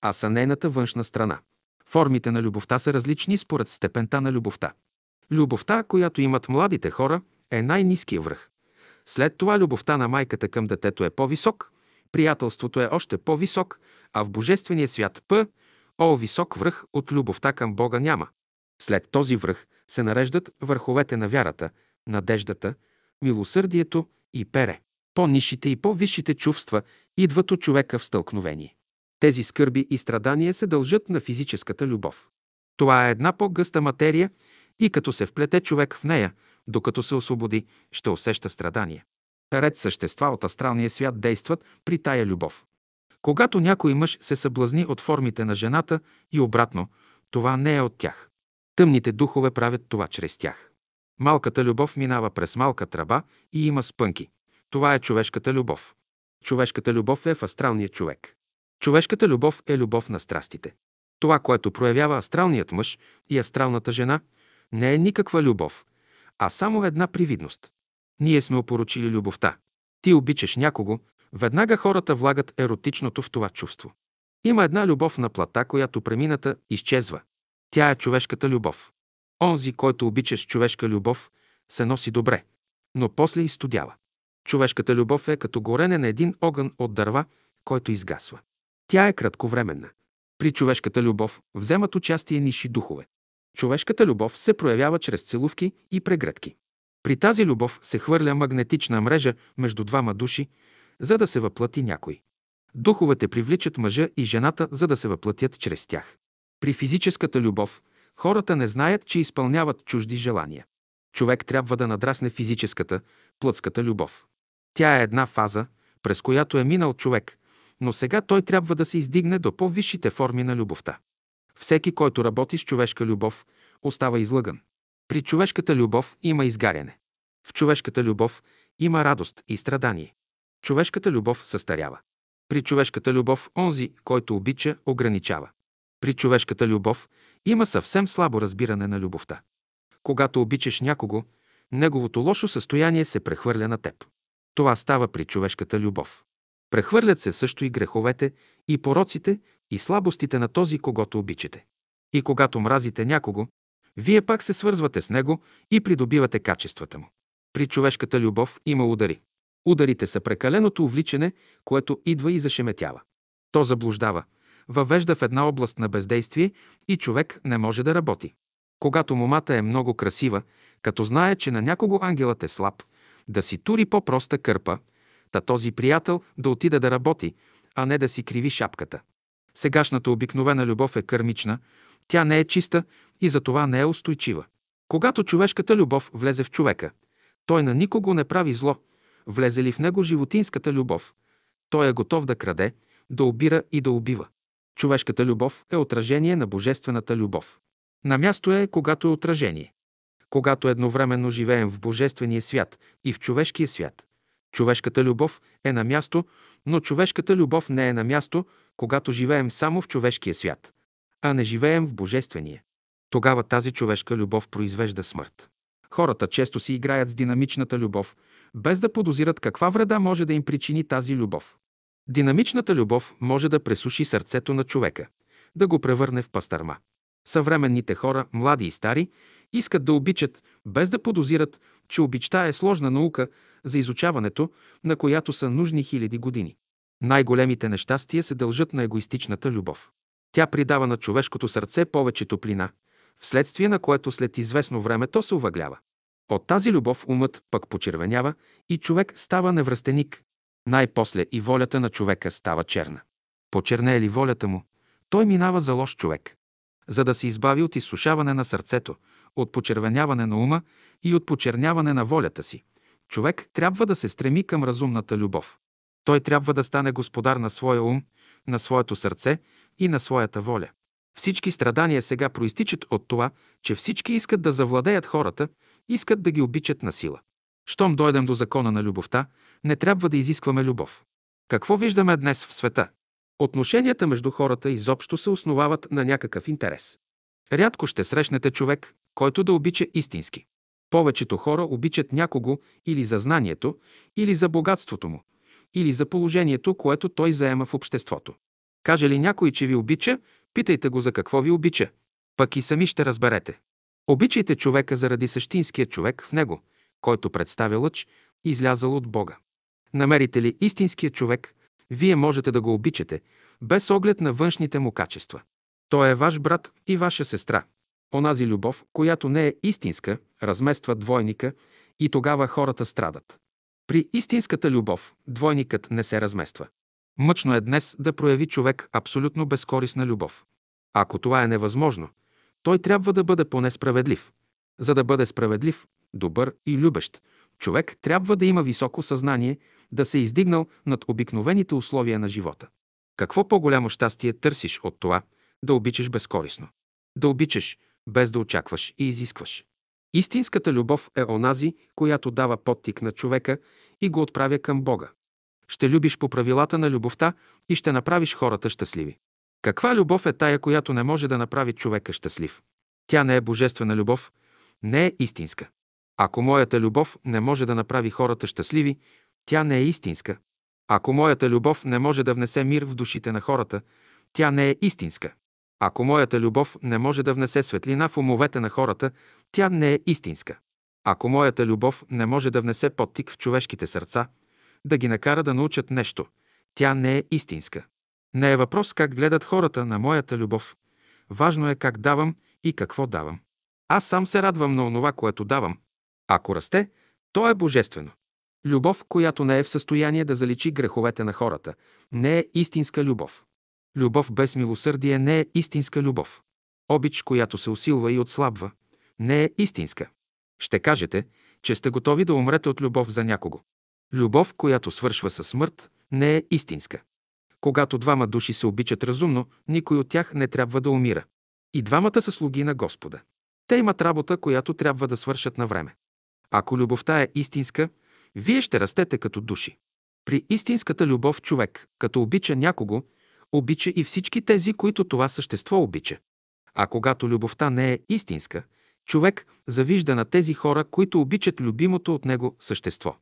а са нейната външна страна. Формите на любовта са различни според степента на любовта. Любовта, която имат младите хора, е най-низкия връх. След това любовта на майката към детето е по-висок, приятелството е още по-висок, а в Божествения свят П, о, висок връх от любовта към Бога няма. След този връх се нареждат върховете на вярата, надеждата, милосърдието и пере. По-нишите и по-висшите чувства идват от човека в стълкновение. Тези скърби и страдания се дължат на физическата любов. Това е една по-гъста материя и като се вплете човек в нея, докато се освободи, ще усеща страдания. Ред същества от астралния свят действат при тая любов. Когато някой мъж се съблазни от формите на жената и обратно, това не е от тях. Тъмните духове правят това чрез тях. Малката любов минава през малка тръба и има спънки. Това е човешката любов. Човешката любов е в астралния човек. Човешката любов е любов на страстите. Това, което проявява астралният мъж и астралната жена, не е никаква любов, а само една привидност. Ние сме опоручили любовта. Ти обичаш някого, веднага хората влагат еротичното в това чувство. Има една любов на плата, която премината изчезва. Тя е човешката любов. Онзи, който обичаш човешка любов, се носи добре, но после изстудява. Човешката любов е като горене на един огън от дърва, който изгасва. Тя е кратковременна. При човешката любов вземат участие ниши духове. Човешката любов се проявява чрез целувки и прегръдки. При тази любов се хвърля магнетична мрежа между двама души, за да се въплати някой. Духовете привличат мъжа и жената, за да се въплатят чрез тях. При физическата любов хората не знаят, че изпълняват чужди желания. Човек трябва да надрасне физическата, плътската любов. Тя е една фаза, през която е минал човек, но сега той трябва да се издигне до по-висшите форми на любовта. Всеки, който работи с човешка любов, остава излъган. При човешката любов има изгаряне. В човешката любов има радост и страдание. Човешката любов състарява. При човешката любов онзи, който обича, ограничава. При човешката любов има съвсем слабо разбиране на любовта. Когато обичаш някого, неговото лошо състояние се прехвърля на теб. Това става при човешката любов. Прехвърлят се също и греховете, и пороците, и слабостите на този, когато обичате. И когато мразите някого, вие пак се свързвате с него и придобивате качествата му. При човешката любов има удари. Ударите са прекаленото увличане, което идва и зашеметява. То заблуждава, въвежда в една област на бездействие и човек не може да работи. Когато момата е много красива, като знае, че на някого ангелът е слаб, да си тури по-проста кърпа, та този приятел да отида да работи, а не да си криви шапката. Сегашната обикновена любов е кърмична, тя не е чиста и затова не е устойчива. Когато човешката любов влезе в човека, той на никого не прави зло. Влезе ли в него животинската любов, той е готов да краде, да обира и да убива. Човешката любов е отражение на божествената любов. На място е, когато е отражение. когато едновременно живеем в Божествения свят и в човешкия свят. Човешката любов е на място, но човешката любов не е на място, когато живеем само в човешкия свят, а не живеем в Божествения. Тогава тази човешка любов произвежда смърт. Хората често си играят с динамичната любов, без да подозират каква вреда може да им причини тази любов. Динамичната любов може да пресуши сърцето на човека, да го превърне в пастърма. Съвременните хора, млади и стари, искат да обичат, без да подозират, че обичта е сложна наука, за изучаването, на която са нужни хиляди години. Най-големите нещастия се дължат на егоистичната любов. Тя придава на човешкото сърце повече топлина, вследствие на което след известно време то се увъглява. От тази любов умът пък почервенява и човек става невръстеник. Най-после и волята на човека става черна. Почерне ли волята му, той минава за лош човек. За да се избави от изсушаване на сърцето, от почервеняване на ума и от почерняване на волята си, човек трябва да се стреми към разумната любов. Той трябва да стане господар на своя ум, на своето сърце и на своята воля. Всички страдания сега проистичат от това, че всички искат да завладеят хората, искат да ги обичат на сила. Щом дойдем до закона на любовта, не трябва да изискваме любов. Какво виждаме днес в света? Отношенията между хората изобщо се основават на някакъв интерес. Рядко ще срещнете човек, който да обича истински. Повечето хора обичат някого или за знанието, или за богатството му, или за положението, което той заема в обществото. Каже ли някой, че ви обича, питайте го за какво ви обича. Пък и сами ще разберете. Обичайте човека заради същинския човек в него, който представя лъч, излязъл от Бога. Намерите ли истинския човек, вие можете да го обичате, без оглед на външните му качества. Той е ваш брат и ваша сестра. Онази любов, която не е истинска, размества двойника и тогава хората страдат. При истинската любов двойникът не се размества. Мъчно е днес да прояви човек абсолютно безкорисна любов. Ако това е невъзможно, той трябва да бъде поне справедлив. За да бъде справедлив, добър и любещ, човек трябва да има високо съзнание, да се е издигнал над обикновените условия на живота. Какво по-голямо щастие търсиш от това да обичаш безкорисно? Да обичаш, без да очакваш и изискваш. Истинската любов е онази, която дава подтик на човека и го отправя към Бога. Ще любиш по правилата на любовта и ще направиш хората щастливи. Каква любов е тая, която не може да направи човека щастлив? Тя не е божествена любов, не е истинска. Ако моята любов не може да направи хората щастливи, тя не е истинска. Ако моята любов не може да внесе мир в душите на хората, тя не е истинска. Ако моята любов не може да внесе светлина в умовете на хората, тя не е истинска. Ако моята любов не може да внесе подтик в човешките сърца, да ги накара да научат нещо, тя не е истинска. Не е въпрос как гледат хората на моята любов. Важно е как давам и какво давам. Аз сам се радвам на онова, което давам. Ако расте, то е божествено. Любов, която не е в състояние да заличи греховете на хората, не е истинска любов. Любов без милосърдие не е истинска любов. Обич, която се усилва и отслабва, не е истинска. Ще кажете, че сте готови да умрете от любов за някого. Любов, която свършва със смърт, не е истинска. Когато двама души се обичат разумно, никой от тях не трябва да умира. И двамата са слуги на Господа. Те имат работа, която трябва да свършат на време. Ако любовта е истинска, вие ще растете като души. При истинската любов човек, като обича някого, обича и всички тези, които това същество обича. А когато любовта не е истинска, човек завижда на тези хора, които обичат любимото от него същество.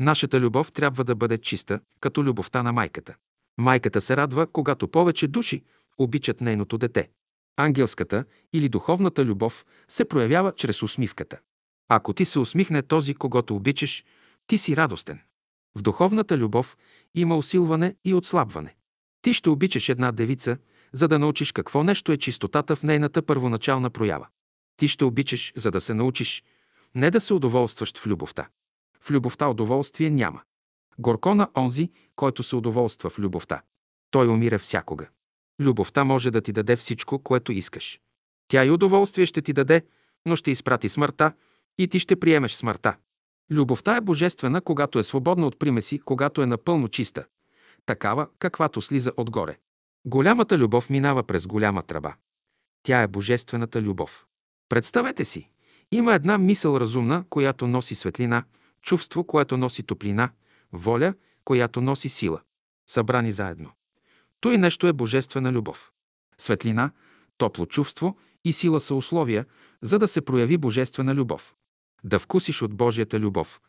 Нашата любов трябва да бъде чиста, като любовта на майката. Майката се радва, когато повече души обичат нейното дете. Ангелската или духовната любов се проявява чрез усмивката. Ако ти се усмихне този, когато обичаш, ти си радостен. В духовната любов има усилване и отслабване. Ти ще обичаш една девица, за да научиш какво нещо е чистотата в нейната първоначална проява. Ти ще обичаш, за да се научиш, не да се удоволстваш в любовта. В любовта удоволствие няма. Горко на онзи, който се удоволства в любовта. Той умира всякога. Любовта може да ти даде всичко, което искаш. Тя и удоволствие ще ти даде, но ще изпрати смъртта и ти ще приемеш смъртта. Любовта е божествена, когато е свободна от примеси, когато е напълно чиста, такава, каквато слиза отгоре. Голямата любов минава през голяма тръба. Тя е божествената любов. Представете си, Има една мисъл разумна, която носи светлина, чувство, което носи топлина, воля, която носи сила. Събрани заедно. Той нещо е божествена любов. Светлина, топло чувство и сила са условия, за да се прояви божествена любов. Да вкусиш от Божията любов.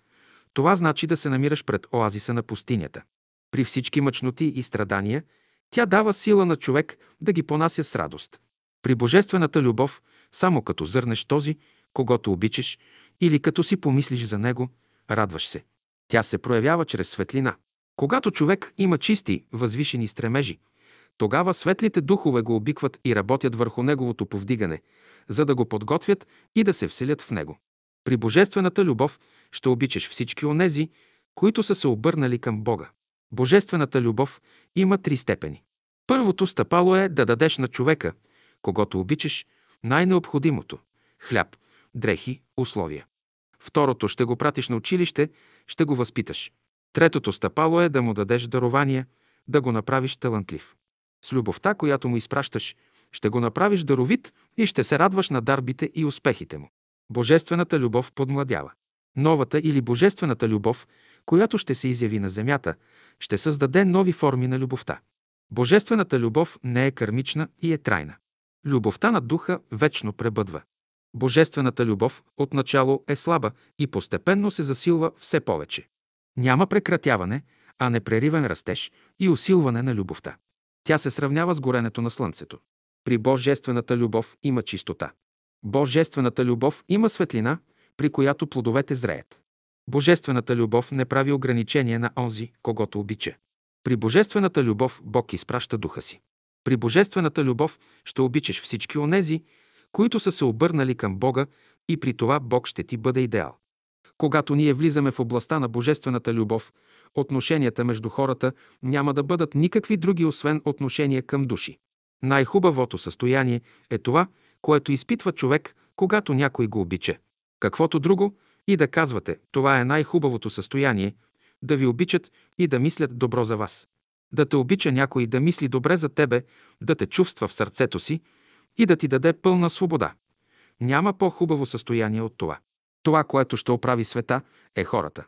Това значи да се намираш пред оазиса на пустинята. При всички мъчноти и страдания, тя дава сила на човек да ги понася с радост. При божествената любов, само като зърнеш този, когато обичаш, или като си помислиш за него, радваш се. Тя се проявява чрез светлина. Когато човек има чисти, възвишени стремежи, тогава светлите духове го обикват и работят върху неговото повдигане, за да го подготвят и да се вселят в него. При божествената любов ще обичаш всички онези, които са се обърнали към Бога. Божествената любов има три степени. Първото стъпало е да дадеш на човека, когато обичаш, най-необходимото – хляб, дрехи, условия. Второто ще го пратиш на училище, ще го възпиташ. Третото стъпало е да му дадеш дарование, да го направиш талантлив. С любовта, която му изпращаш, ще го направиш даровит и ще се радваш на дарбите и успехите му. Божествената любов подмладява. Новата или божествената любов, която ще се изяви на земята, ще създаде нови форми на любовта. Божествената любов не е кърмична и е трайна. Любовта на духа вечно пребъдва. Божествената любов отначало е слаба и постепенно се засилва все повече. Няма прекратяване, а непреривен растеж и усилване на любовта. Тя се сравнява с горенето на слънцето. При Божествената любов има чистота. Божествената любов има светлина, при която плодовете зреят. Божествената любов не прави ограничение на онзи, когато обича. При Божествената любов Бог изпраща духа си. При Божествената любов ще обичаш всички онези, които са се обърнали към Бога и при това Бог ще ти бъде идеал. Когато ние влизаме в областта на Божествената любов, отношенията между хората няма да бъдат никакви други, освен отношения към души. Най-хубавото състояние е това, което изпитва човек, когато някой го обича. Каквото друго и да казвате, това е най-хубавото състояние, да ви обичат и да мислят добро за вас. Да те обича някой да мисли добре за тебе, да те чувства в сърцето си и да ти даде пълна свобода. Няма по-хубаво състояние от това. Това, което ще оправи света, е хората.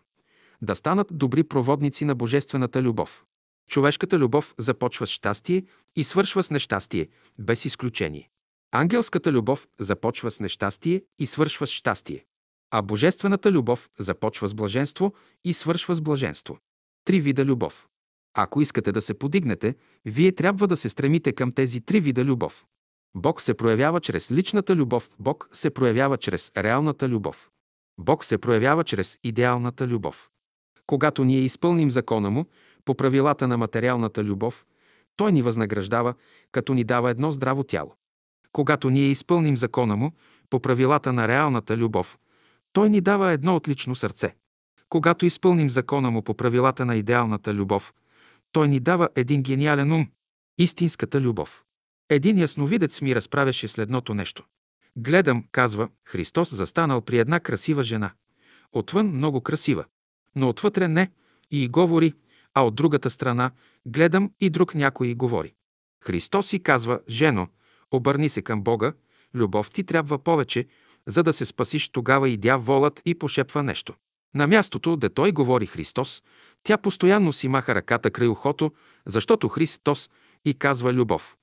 Да станат добри проводници на божествената любов. Човешката любов започва с щастие и свършва с нещастие, без изключение. Ангелската любов започва с нещастие и свършва с щастие. А божествената любов започва с блаженство и свършва с блаженство. Три вида любов. Ако искате да се подигнете, вие трябва да се стремите към тези три вида любов. Бог се проявява чрез личната любов, Бог се проявява чрез реалната любов. Бог се проявява чрез идеалната любов. Когато ние изпълним закона му, по правилата на материалната любов, той ни възнаграждава, като ни дава едно здраво тяло. Когато ние изпълним закона му, по правилата на реалната любов, той ни дава едно отлично сърце. Когато изпълним закона му по правилата на идеалната любов, той ни дава един гениален ум – истинската любов. Един ясновидец ми разправяше следното нещо. Гледам, казва, Христос застанал при една красива жена. Отвън много красива, но отвътре не, и говори, а от другата страна гледам и друг някой говори. Христос си казва, жено, обърни се към Бога, любов ти трябва повече, за да се спасиш, тогава идя волът и пошепва нещо. На мястото, де той говори Христос, тя постоянно си маха ръката край ухото, защото Христос и казва любов.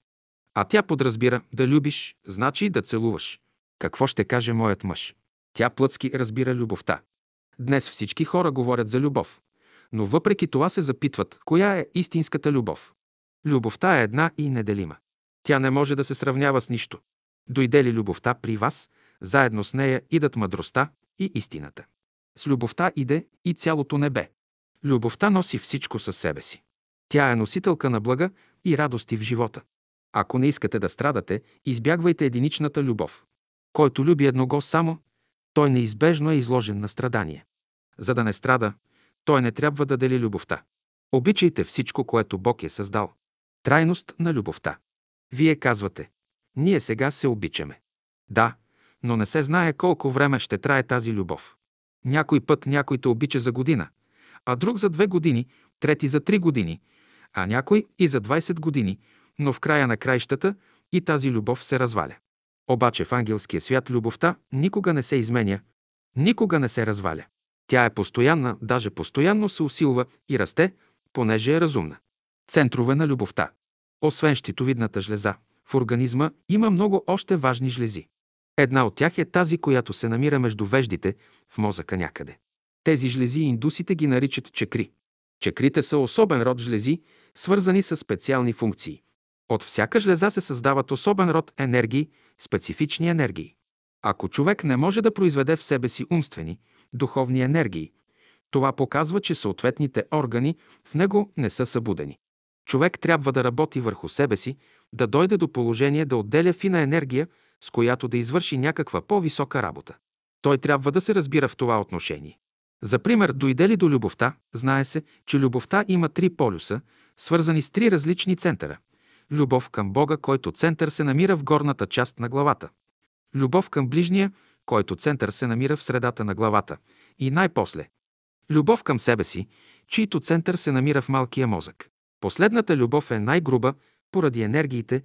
А тя подразбира да любиш, значи да целуваш. Какво ще каже моят мъж? Тя плътски разбира любовта. Днес всички хора говорят за любов, но въпреки това се запитват, коя е истинската любов. Любовта е една и неделима. Тя не може да се сравнява с нищо. Дойде ли любовта при вас, заедно с нея идат мъдростта и истината. С любовта иде и цялото небе. Любовта носи всичко със себе си. Тя е носителка на блага и радости в живота. Ако не искате да страдате, избягвайте единичната любов. Който люби едного само, той неизбежно е изложен на страдание. За да не страда, той не трябва да дели любовта. Обичайте всичко, което Бог е създал. Трайност на любовта. Вие казвате, ние сега се обичаме. Да, но не се знае колко време ще трае тази любов. Някой път някой те обича за година, а друг за две години, трети за три години, а някой и за 20 години, но в края на краищата и тази любов се разваля. Обаче в ангелския свят любовта никога не се изменя, никога не се разваля. Тя е постоянна, даже постоянно се усилва и расте, понеже е разумна. Центрове на любовта. Освен щитовидната жлеза, в организма има много още важни жлези. Една от тях е тази, която се намира между веждите, в мозъка някъде. Тези жлези индусите ги наричат чекри. Чекрите са особен род жлези, свързани с специални функции. От всяка жлеза се създават особен род енергии, специфични енергии. Ако човек не може да произведе в себе си умствени, духовни енергии, това показва, че съответните органи в него не са събудени. Човек трябва да работи върху себе си, да дойде до положение да отделя фина енергия, с която да извърши някаква по-висока работа. Той трябва да се разбира в това отношение. За пример, дойде ли до любовта, знае се, че любовта има три полюса, свързани с три различни центъра. Любов към Бога, който център се намира в горната част на главата. Любов към ближния, който център се намира в средата на главата. И най-после – любов към себе си, чийто център се намира в малкия мозък. Последната любов е най-груба поради енергиите,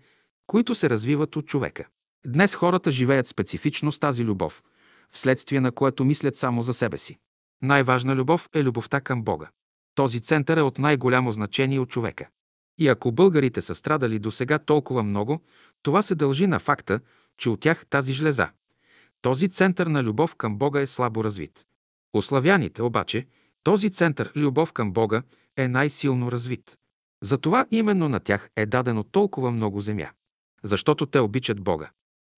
които се развиват от човека. Днес хората живеят специфично с тази любов, вследствие на което мислят само за себе си. Най-важна любов е любовта към Бога. Този център е от най-голямо значение от човека. И ако българите са страдали до сега толкова много, това се дължи на факта, че от тях тази жлеза, този център на любов към Бога е слабо развит. У славяните обаче този център любов към Бога е най-силно развит. Затова именно на тях е дадено толкова много земя. Защото те обичат Бога.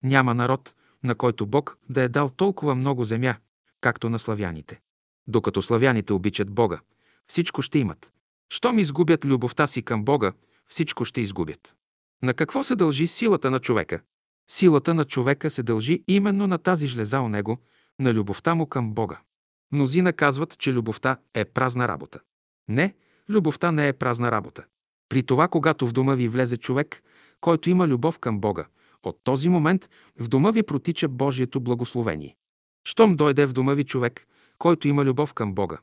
Няма народ, на който Бог да е дал толкова много земя, както на славяните. Докато славяните обичат Бога, всичко ще имат. Щом изгубят любовта си към Бога, всичко ще изгубят. На какво се дължи силата на човека? Силата на човека се дължи именно на тази жлеза у него, на любовта му към Бога. Мнозина казват, че любовта е празна работа. Не, любовта не е празна работа. При това, когато в дома ви влезе човек, който има любов към Бога, от този момент в дома ви протича Божието благословение. Щом дойде в дома ви човек, който има любов към Бога,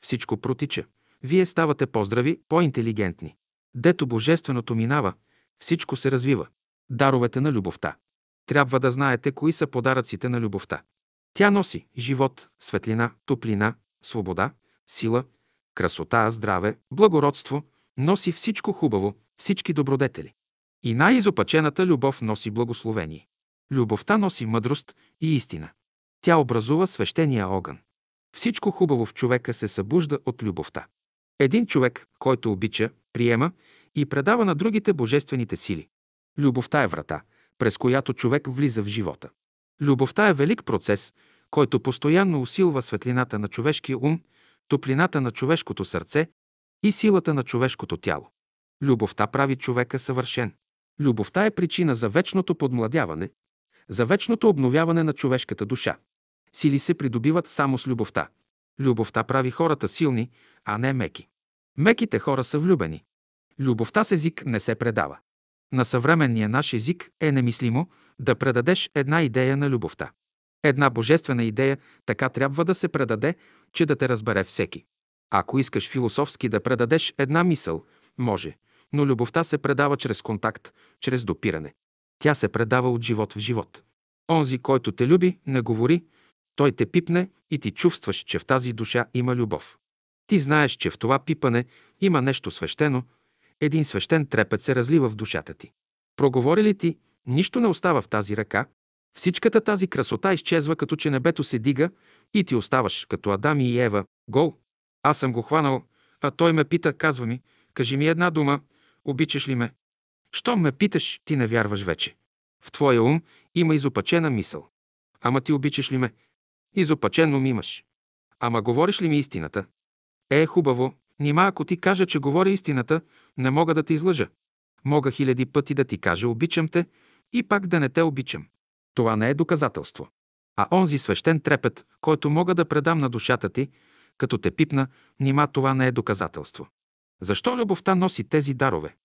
всичко протича. Вие ставате по-здрави, по-интелигентни. Дето Божественото минава, всичко се развива. Даровете на любовта. Трябва да знаете кои са подаръците на любовта. Тя носи живот, светлина, топлина, свобода, сила, красота, здраве, благородство, носи всичко хубаво, всички добродетели. И най-изопачената любов носи благословение. Любовта носи мъдрост и истина. Тя образува свещения огън. Всичко хубаво в човека се събужда от любовта. Един човек, който обича, приема и предава на другите божествените сили. Любовта е врата, през която човек влиза в живота. Любовта е велик процес, който постоянно усилва светлината на човешкия ум, топлината на човешкото сърце и силата на човешкото тяло. Любовта прави човека съвършен. Любовта е причина за вечното подмладяване, за вечното обновяване на човешката душа. Сили се придобиват само с любовта. Любовта прави хората силни, а не меки. Меките хора са влюбени. Любовта с език не се предава. На съвременния наш език е немислимо да предадеш една идея на любовта. Една божествена идея така трябва да се предаде, че да те разбере всеки. Ако искаш философски да предадеш една мисъл, може, но любовта се предава чрез контакт, чрез допиране. Тя се предава от живот в живот. Онзи, който те люби, не говори, той те пипне и ти чувстваш, че в тази душа има любов. Ти знаеш, че в това пипане има нещо свещено, един свещен трепет се разлива в душата ти. Проговори ли ти, нищо не остава в тази ръка, всичката тази красота изчезва, като че небето се дига и ти оставаш, като Адам и Ева, гол. Аз съм го хванал, а той ме пита, казва ми, кажи ми една дума, обичаш ли ме? Щом ме питаш, ти не вярваш вече. В твоя ум има изопачена мисъл. Ама ти обичаш ли ме? Изопачен ум имаш. Ама говориш ли ми истината? Е, хубаво, нима ако ти кажа, че говоря истината, не мога да те излъжа. Мога хиляди пъти да ти кажа обичам те и пак да не те обичам. Това не е доказателство. А онзи свещен трепет, който мога да предам на душата ти, като те пипна, нима това не е доказателство. Защо любовта носи тези дарове?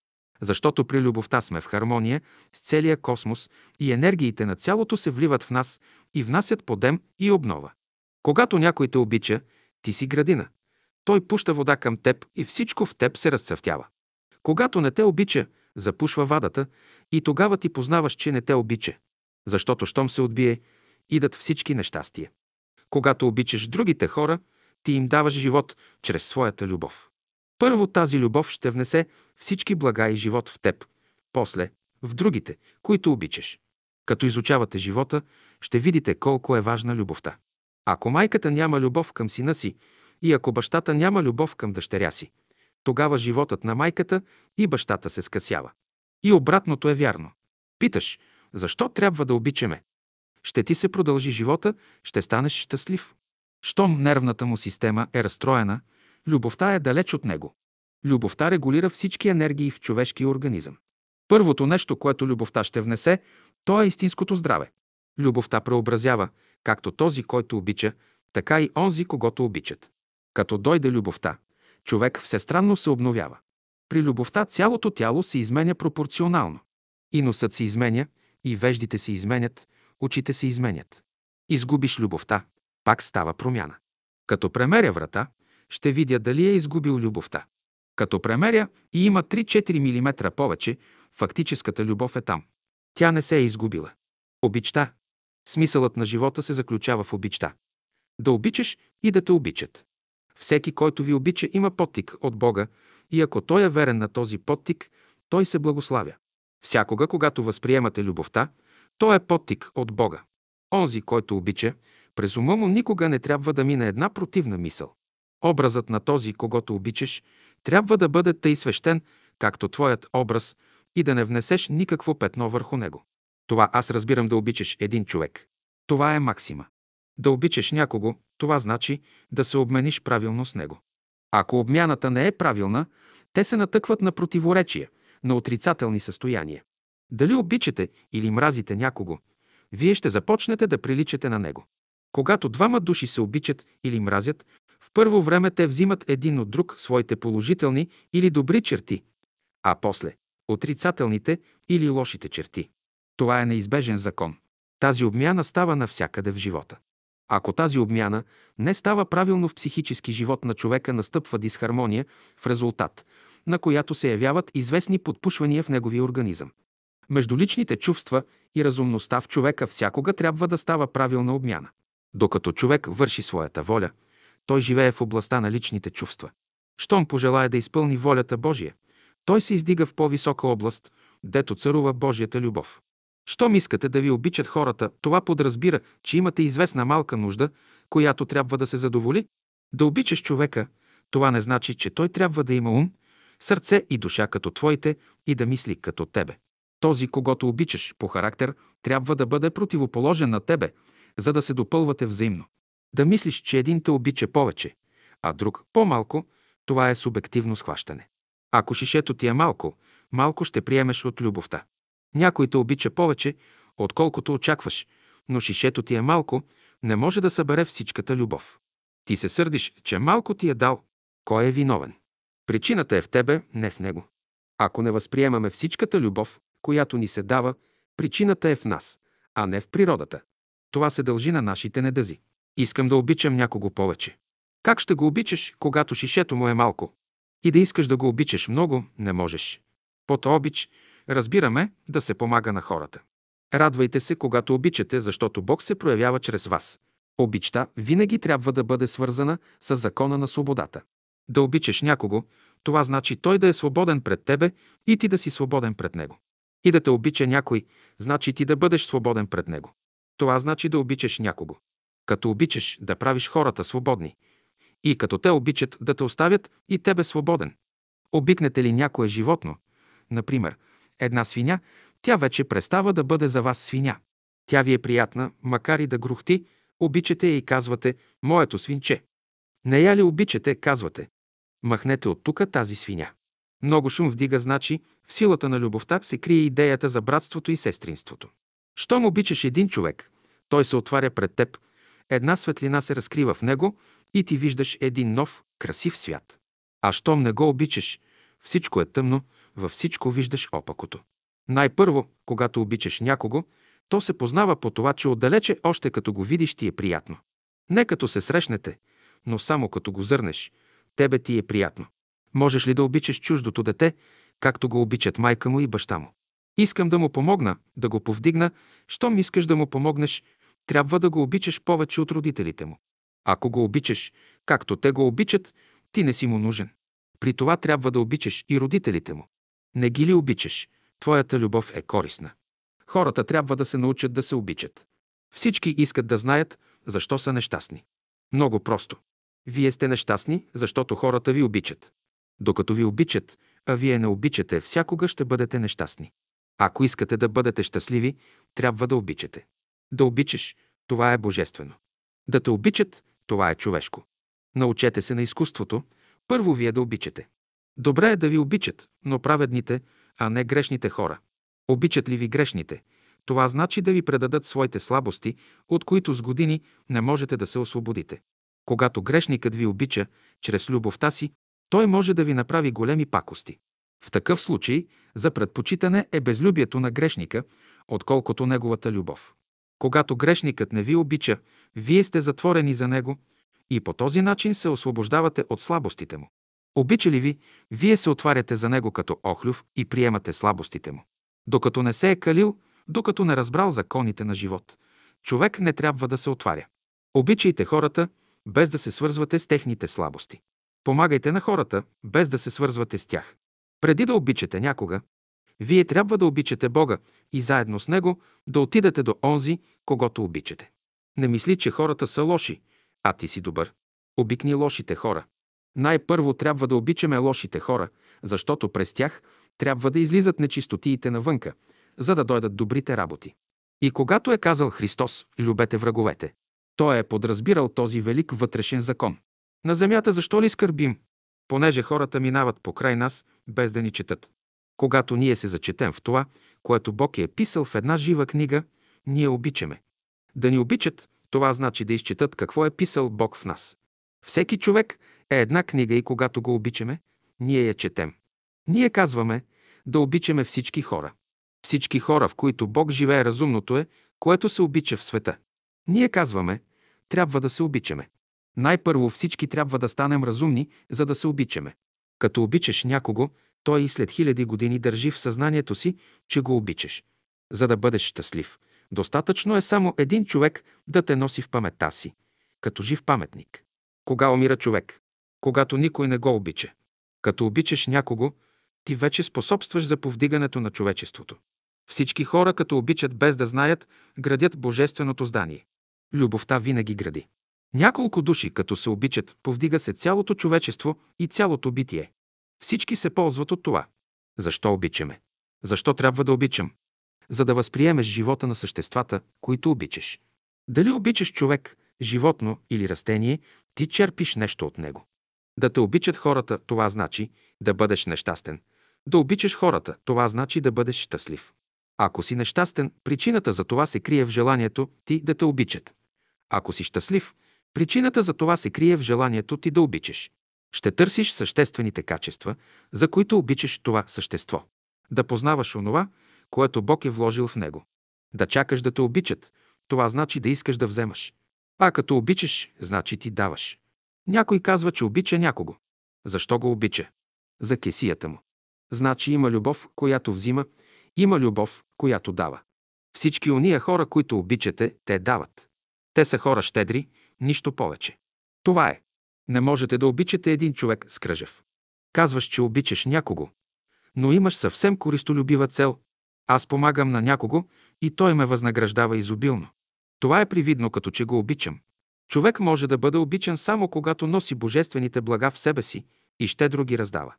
Защото при любовта сме в хармония с целия космос и енергиите на цялото се вливат в нас и внасят подем и обнова. Когато някой те обича, ти си градина. Той пуща вода към теб и всичко в теб се разцъфтява. Когато не те обича, запушва вадата и тогава ти познаваш, че не те обича. Защото щом се отбие, идат всички нещастия. Когато обичаш другите хора, ти им даваш живот чрез своята любов. Първо тази любов ще внесе всички блага и живот в теб, после в другите, които обичаш. Като изучавате живота, ще видите колко е важна любовта. Ако майката няма любов към сина си и ако бащата няма любов към дъщеря си, тогава животът на майката и бащата се скъсява. И обратното е вярно. Питаш, защо трябва да обичаме? Ще ти се продължи живота, ще станеш щастлив. Щом нервната му система е разстроена, любовта е далеч от него. Любовта регулира всички енергии в човешкия организъм. Първото нещо, което любовта ще внесе, то е истинското здраве. Любовта преобразява, както този, който обича, така и онзи, когато обичат. Като дойде любовта, човек всестранно се обновява. При любовта цялото тяло се изменя пропорционално. И носът се изменя, и веждите се изменят, очите се изменят. Изгубиш любовта, пак става промяна. Като премеря врата, ще видя дали е изгубил любовта. Като премеря и има 3-4 мм повече, фактическата любов е там. Тя не се е изгубила. Обичта. Смисълът на живота се заключава в обичта. Да обичаш и да те обичат. Всеки, който ви обича, има подтик от Бога и ако той е верен на този подтик, той се благославя. Всякога, когато възприемате любовта, то е подтик от Бога. Онзи, който обича, през ума му никога не трябва да мине една противна мисъл. Образът на този, когато обичаш, трябва да бъде тъй свещен, както твоят образ, и да не внесеш никакво петно върху него. Това аз разбирам да обичаш един човек. Това е максима. Да обичаш някого, това значи да се обмениш правилно с него. Ако обмяната не е правилна, те се натъкват на противоречия, на отрицателни състояния. Дали обичате или мразите някого, вие ще започнете да приличате на него. Когато двама души се обичат или мразят, в първо време те взимат един от друг своите положителни или добри черти, а после отрицателните или лошите черти. Това е неизбежен закон. Тази обмяна става навсякъде в живота. Ако тази обмяна не става правилно в психически живот на човека, настъпва дисхармония, в резултат на която се явяват известни подпушвания в неговия организъм. Между личните чувства и разумността в човека всякога трябва да става правилна обмяна. Докато човек върши своята воля, той живее в областта на личните чувства. Щом пожелая да изпълни волята Божия, той се издига в по-висока област, дето царува Божията любов. Щом искате да ви обичат хората, това подразбира, че имате известна малка нужда, която трябва да се задоволи. Да обичаш човека, това не значи, че той трябва да има ум, сърце и душа като твоите и да мисли като тебе. Този, когато обичаш по характер, трябва да бъде противоположен на тебе, за да се допълвате взаимно. Да мислиш, че един те обича повече, а друг по-малко, това е субективно схващане. Ако шишето ти е малко, малко ще приемеш от любовта. Някой те обича повече, отколкото очакваш, но шишето ти е малко, не може да събере всичката любов. Ти се сърдиш, че малко ти е дал. Кой е виновен? Причината е в тебе, не в него. Ако не възприемаме всичката любов, която ни се дава, причината е в нас, а не в природата. Това се дължи на нашите недъзи. Искам да обичам някого повече. Как ще го обичаш, когато шишето му е малко? И да искаш да го обичаш много, не можеш. Под обич разбираме да се помага на хората. Радвайте се, когато обичате, защото Бог се проявява чрез вас. Обичта винаги трябва да бъде свързана с закона на свободата. Да обичаш някого, това значи той да е свободен пред тебе и ти да си свободен пред него. И да те обича някой, значи ти да бъдеш свободен пред него. Това значи да обичаш някого. Като обичаш да правиш хората свободни. И като те обичат да те оставят и тебе свободен. Обикнете ли някое животно, например, една свиня, тя вече престава да бъде за вас свиня. Тя ви е приятна, макар и да грухти, обичате я и казвате «Моето свинче». Не я ли обичате, казвате Махнете от тука тази свиня. Много шум вдига, значи в силата на любовта се крие идеята за братството и сестринството. Щом обичаш един човек, той се отваря пред теб, една светлина се разкрива в него и ти виждаш един нов, красив свят. А щом не го обичаш, всичко е тъмно, във всичко виждаш опакото. Най-първо, когато обичаш някого, то се познава по това, че отдалече още като го видиш ти е приятно. Не като се срещнете, но само като го зърнеш – тебе ти е приятно. Можеш ли да обичаш чуждото дете, както го обичат майка му и баща му? Искам да му помогна, да го повдигна. Щом искаш да му помогнеш, трябва да го обичаш повече от родителите му. Ако го обичаш, както те го обичат, ти не си му нужен. При това трябва да обичаш и родителите му. Не ги ли обичаш, твоята любов е корисна. Хората трябва да се научат да се обичат. Всички искат да знаят защо са нещастни. Много просто. Вие сте нещастни, защото хората ви обичат. Докато ви обичат, а вие не обичате, всякога ще бъдете нещастни. Ако искате да бъдете щастливи, трябва да обичате. Да обичаш, това е божествено. Да те обичат, това е човешко. Научете се на изкуството, първо вие да обичате. Добре е да ви обичат, но праведните, а не грешните хора. Обичат ли ви грешните? Това значи да ви предадат своите слабости, от които с години не можете да се освободите. Когато грешникът ви обича, чрез любовта си, той може да ви направи големи пакости. В такъв случай за предпочитане е безлюбието на грешника, отколкото неговата любов. Когато грешникът не ви обича, вие сте затворени за него и по този начин се освобождавате от слабостите му. Обича ли ви, вие се отваряте за него като охлюв и приемате слабостите му. Докато не се е калил, докато не разбрал законите на живот, човек не трябва да се отваря. Обичайте хората, без да се свързвате с техните слабости. Помагайте на хората, без да се свързвате с тях. Преди да обичате някога, вие трябва да обичате Бога и заедно с Него да отидете до онзи, когато обичате. Не мисли, че хората са лоши, а ти си добър. Обикни лошите хора. Най-първо трябва да обичаме лошите хора, защото през тях трябва да излизат нечистотиите навънка, за да дойдат добрите работи. И когато е казал Христос «Любете враговете», той е подразбирал този велик вътрешен закон. На земята защо ли скърбим? Понеже хората минават покрай нас, без да ни четат. Когато ние се зачетем в това, което Бог е писал в една жива книга, ние обичаме. Да ни обичат, това значи да изчетат какво е писал Бог в нас. Всеки човек е една книга и когато го обичаме, ние я четем. Ние казваме да обичаме всички хора. Всички хора, в които Бог живее разумното е, което се обича в света. Ние казваме, трябва да се обичаме. Най-първо всички трябва да станем разумни, за да се обичаме. Като обичаш някого, той и след хиляди години държи в съзнанието си, че го обичаш. За да бъдеш щастлив, достатъчно е само един човек да те носи в паметта си, като жив паметник. Кога умира човек? Когато никой не го обича. Като обичаш някого, ти вече способстваш за повдигането на човечеството. Всички хора, като обичат без да знаят, градят божественото здание. Любовта винаги гради. Няколко души, като се обичат, повдига се цялото човечество и цялото битие. Всички се ползват от това. Защо обичаме? Защо трябва да обичам? За да възприемеш живота на съществата, които обичаш. Дали обичаш човек, животно или растение, ти черпиш нещо от него. Да те обичат хората, това значи да бъдеш нещастен. Да обичаш хората, това значи да бъдеш щастлив. Ако си нещастен, причината за това се крие в желанието ти да те обичат. Ако си щастлив, причината за това се крие в желанието ти да обичаш. Ще търсиш съществените качества, за които обичаш това същество. Да познаваш онова, което Бог е вложил в него. Да чакаш да те обичат, това значи да искаш да вземаш. А като обичаш, значи ти даваш. Някой казва, че обича някого. Защо го обича? За кесията му. Значи има любов, която взима, има любов, която дава. Всички уния хора, които обичате, те дават. Те са хора щедри, нищо повече. Това е. Не можете да обичате един човек с кръжев. Казваш, че обичаш някого, но имаш съвсем користолюбива цел. Аз помагам на някого и той ме възнаграждава изобилно. Това е привидно, като че го обичам. Човек може да бъде обичан само когато носи божествените блага в себе си и щедро ги раздава.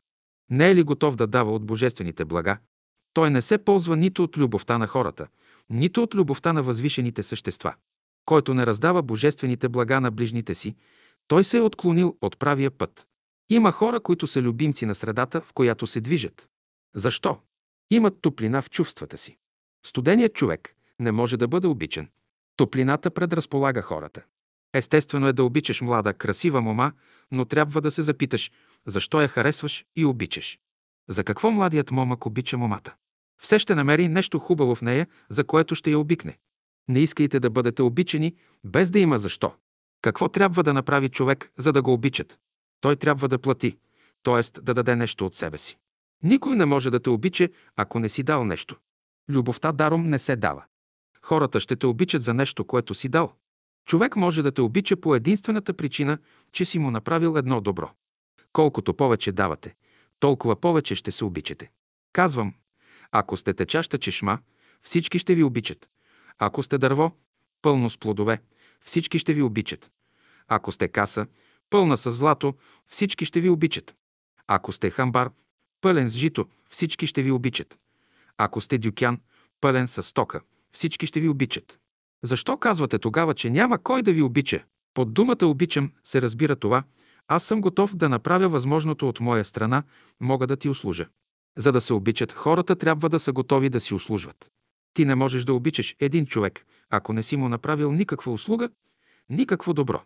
Не е ли готов да дава от божествените блага? Той не се ползва нито от любовта на хората, нито от любовта на възвишените същества. Който не раздава божествените блага на ближните си, той се е отклонил от правия път. Има хора, които са любимци на средата, в която се движат. Защо? Имат топлина в чувствата си. Студеният човек не може да бъде обичан. Топлината предразполага хората. Естествено е да обичаш млада, красива мома, но трябва да се запиташ, защо я харесваш и обичаш. За какво младият момък обича момата? Все ще намери нещо хубаво в нея, за което ще я обикне. Не искайте да бъдете обичани, без да има защо. Какво трябва да направи човек, за да го обичат? Той трябва да плати, т.е. да даде нещо от себе си. Никой не може да те обича, ако не си дал нещо. Любовта даром не се дава. Хората ще те обичат за нещо, което си дал. Човек може да те обича по единствената причина, че си му направил едно добро. Колкото повече давате, толкова повече ще се обичате. Казвам, ако сте течаща чешма, всички ще ви обичат. Ако сте дърво, пълно с плодове, всички ще ви обичат. Ако сте каса, пълна с злато, всички ще ви обичат. Ако сте хамбар, пълен с жито, всички ще ви обичат. Ако сте дюкян, пълен с стока, всички ще ви обичат. Защо казвате тогава, че няма кой да ви обича? Под думата обичам се разбира това, аз съм готов да направя възможното от моя страна, мога да ти услужа. За да се обичат, хората трябва да са готови да си услужват. Ти не можеш да обичаш един човек, ако не си му направил никаква услуга, никакво добро.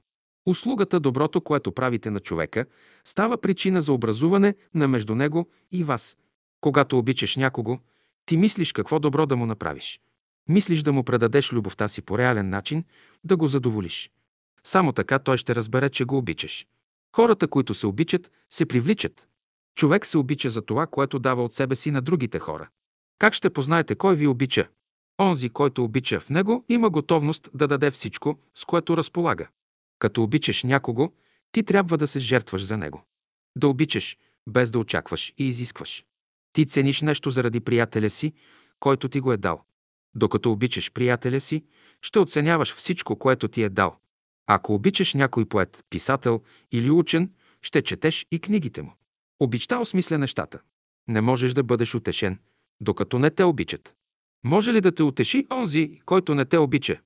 Услугата, доброто, което правите на човека, става причина за образуване на между него и вас. Когато обичаш някого, ти мислиш какво добро да му направиш. Мислиш да му предадеш любовта си по реален начин, да го задоволиш. Само така той ще разбере, че го обичаш. Хората, които се обичат, се привличат. Човек се обича за това, което дава от себе си на другите хора. Как ще познаете кой ви обича? Онзи, който обича в него, има готовност да даде всичко, с което разполага. Като обичаш някого, ти трябва да се жертваш за него. Да обичаш, без да очакваш и изискваш. Ти цениш нещо заради приятеля си, който ти го е дал. Докато обичаш приятеля си, ще оценяваш всичко, което ти е дал. Ако обичаш някой поет, писател или учен, ще четеш и книгите му. Обичта осмисля нещата. Не можеш да бъдеш утешен, докато не те обичат. Може ли да те утеши онзи, който не те обича?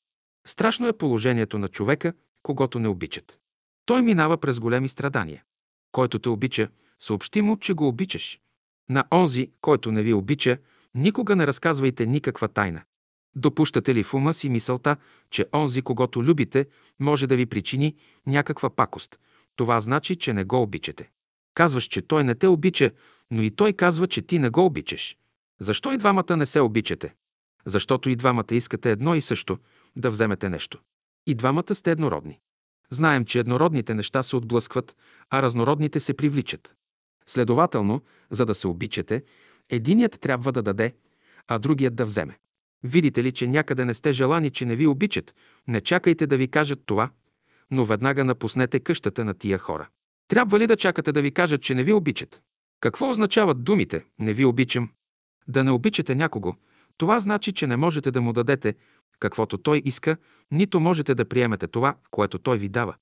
Страшно е положението на човека, когато не обичат. Той минава през големи страдания. Който те обича, съобщи му, че го обичаш. На онзи, който не ви обича, никога не разказвайте никаква тайна. Допущате ли в ума си мисълта, че онзи, когато любите, може да ви причини някаква пакост? Това значи, че не го обичате. Казваш, че той не те обича, но и той казва, че ти не го обичаш. Защо и двамата не се обичате? Защото и двамата искате едно и също да вземете нещо. И двамата сте еднородни. Знаем, че еднородните неща се отблъскват, а разнородните се привличат. Следователно, за да се обичате, единият трябва да даде, а другият да вземе. Видите ли, че някъде не сте желани, че не ви обичат, не чакайте да ви кажат това, но веднага напуснете къщата на тия хора. Трябва ли да чакате да ви кажат, че не ви обичат? Какво означават думите «не ви обичам»? Да не обичате някого, това значи, че не можете да му дадете каквото той иска, нито можете да приемете това, което той ви дава.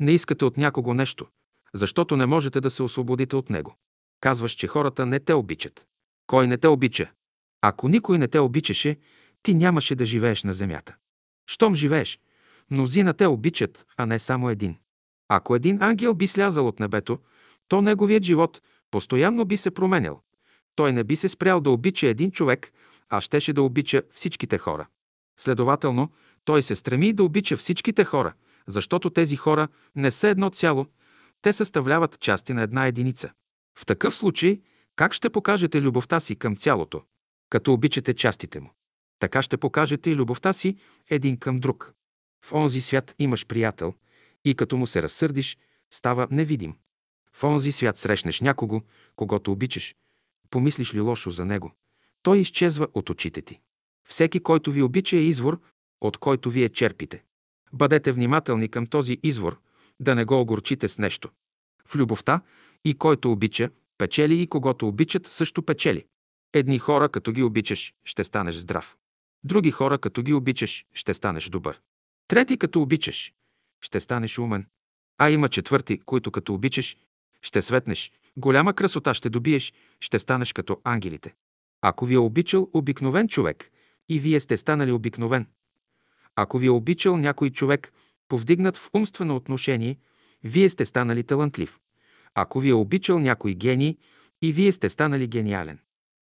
Не искате от някого нещо, защото не можете да се освободите от него. Казваш, че хората не те обичат. Кой не те обича? Ако никой не те обичаше, ти нямаше да живееш на земята. Щом живееш, мнозина те обичат, а не само един. Ако един ангел би слязал от небето, то неговият живот постоянно би се променял. Той не би се спрял да обича един човек, а щеше да обича всичките хора. Следователно, той се стреми да обича всичките хора, защото тези хора не са едно цяло, те съставляват части на една единица. В такъв случай, как ще покажете любовта си към цялото? Като обичате частите му. Така ще покажете и любовта си един към друг. В онзи свят имаш приятел и като му се разсърдиш, става невидим. В онзи свят срещнеш някого, когато обичаш. Помислиш ли лошо за него? Той изчезва от очите ти. Всеки, който ви обича, е извор, от който вие черпите. Бъдете внимателни към този извор, да не го огорчите с нещо. В любовта и който обича, печели и когато обичат, също печели. Едни хора, като ги обичаш, ще станеш здрав. Други хора, като ги обичаш, ще станеш добър. Трети, като обичаш, ще станеш умен. А има четвърти, които като обичаш, ще светнеш, голяма красота ще добиеш, ще станеш като ангелите. Ако ви е обичал обикновен човек, и вие сте станали обикновен. Ако ви е обичал някой човек, повдигнат в умствено отношение, вие сте станали талантлив. Ако ви е обичал някой гений, и вие сте станали гениален.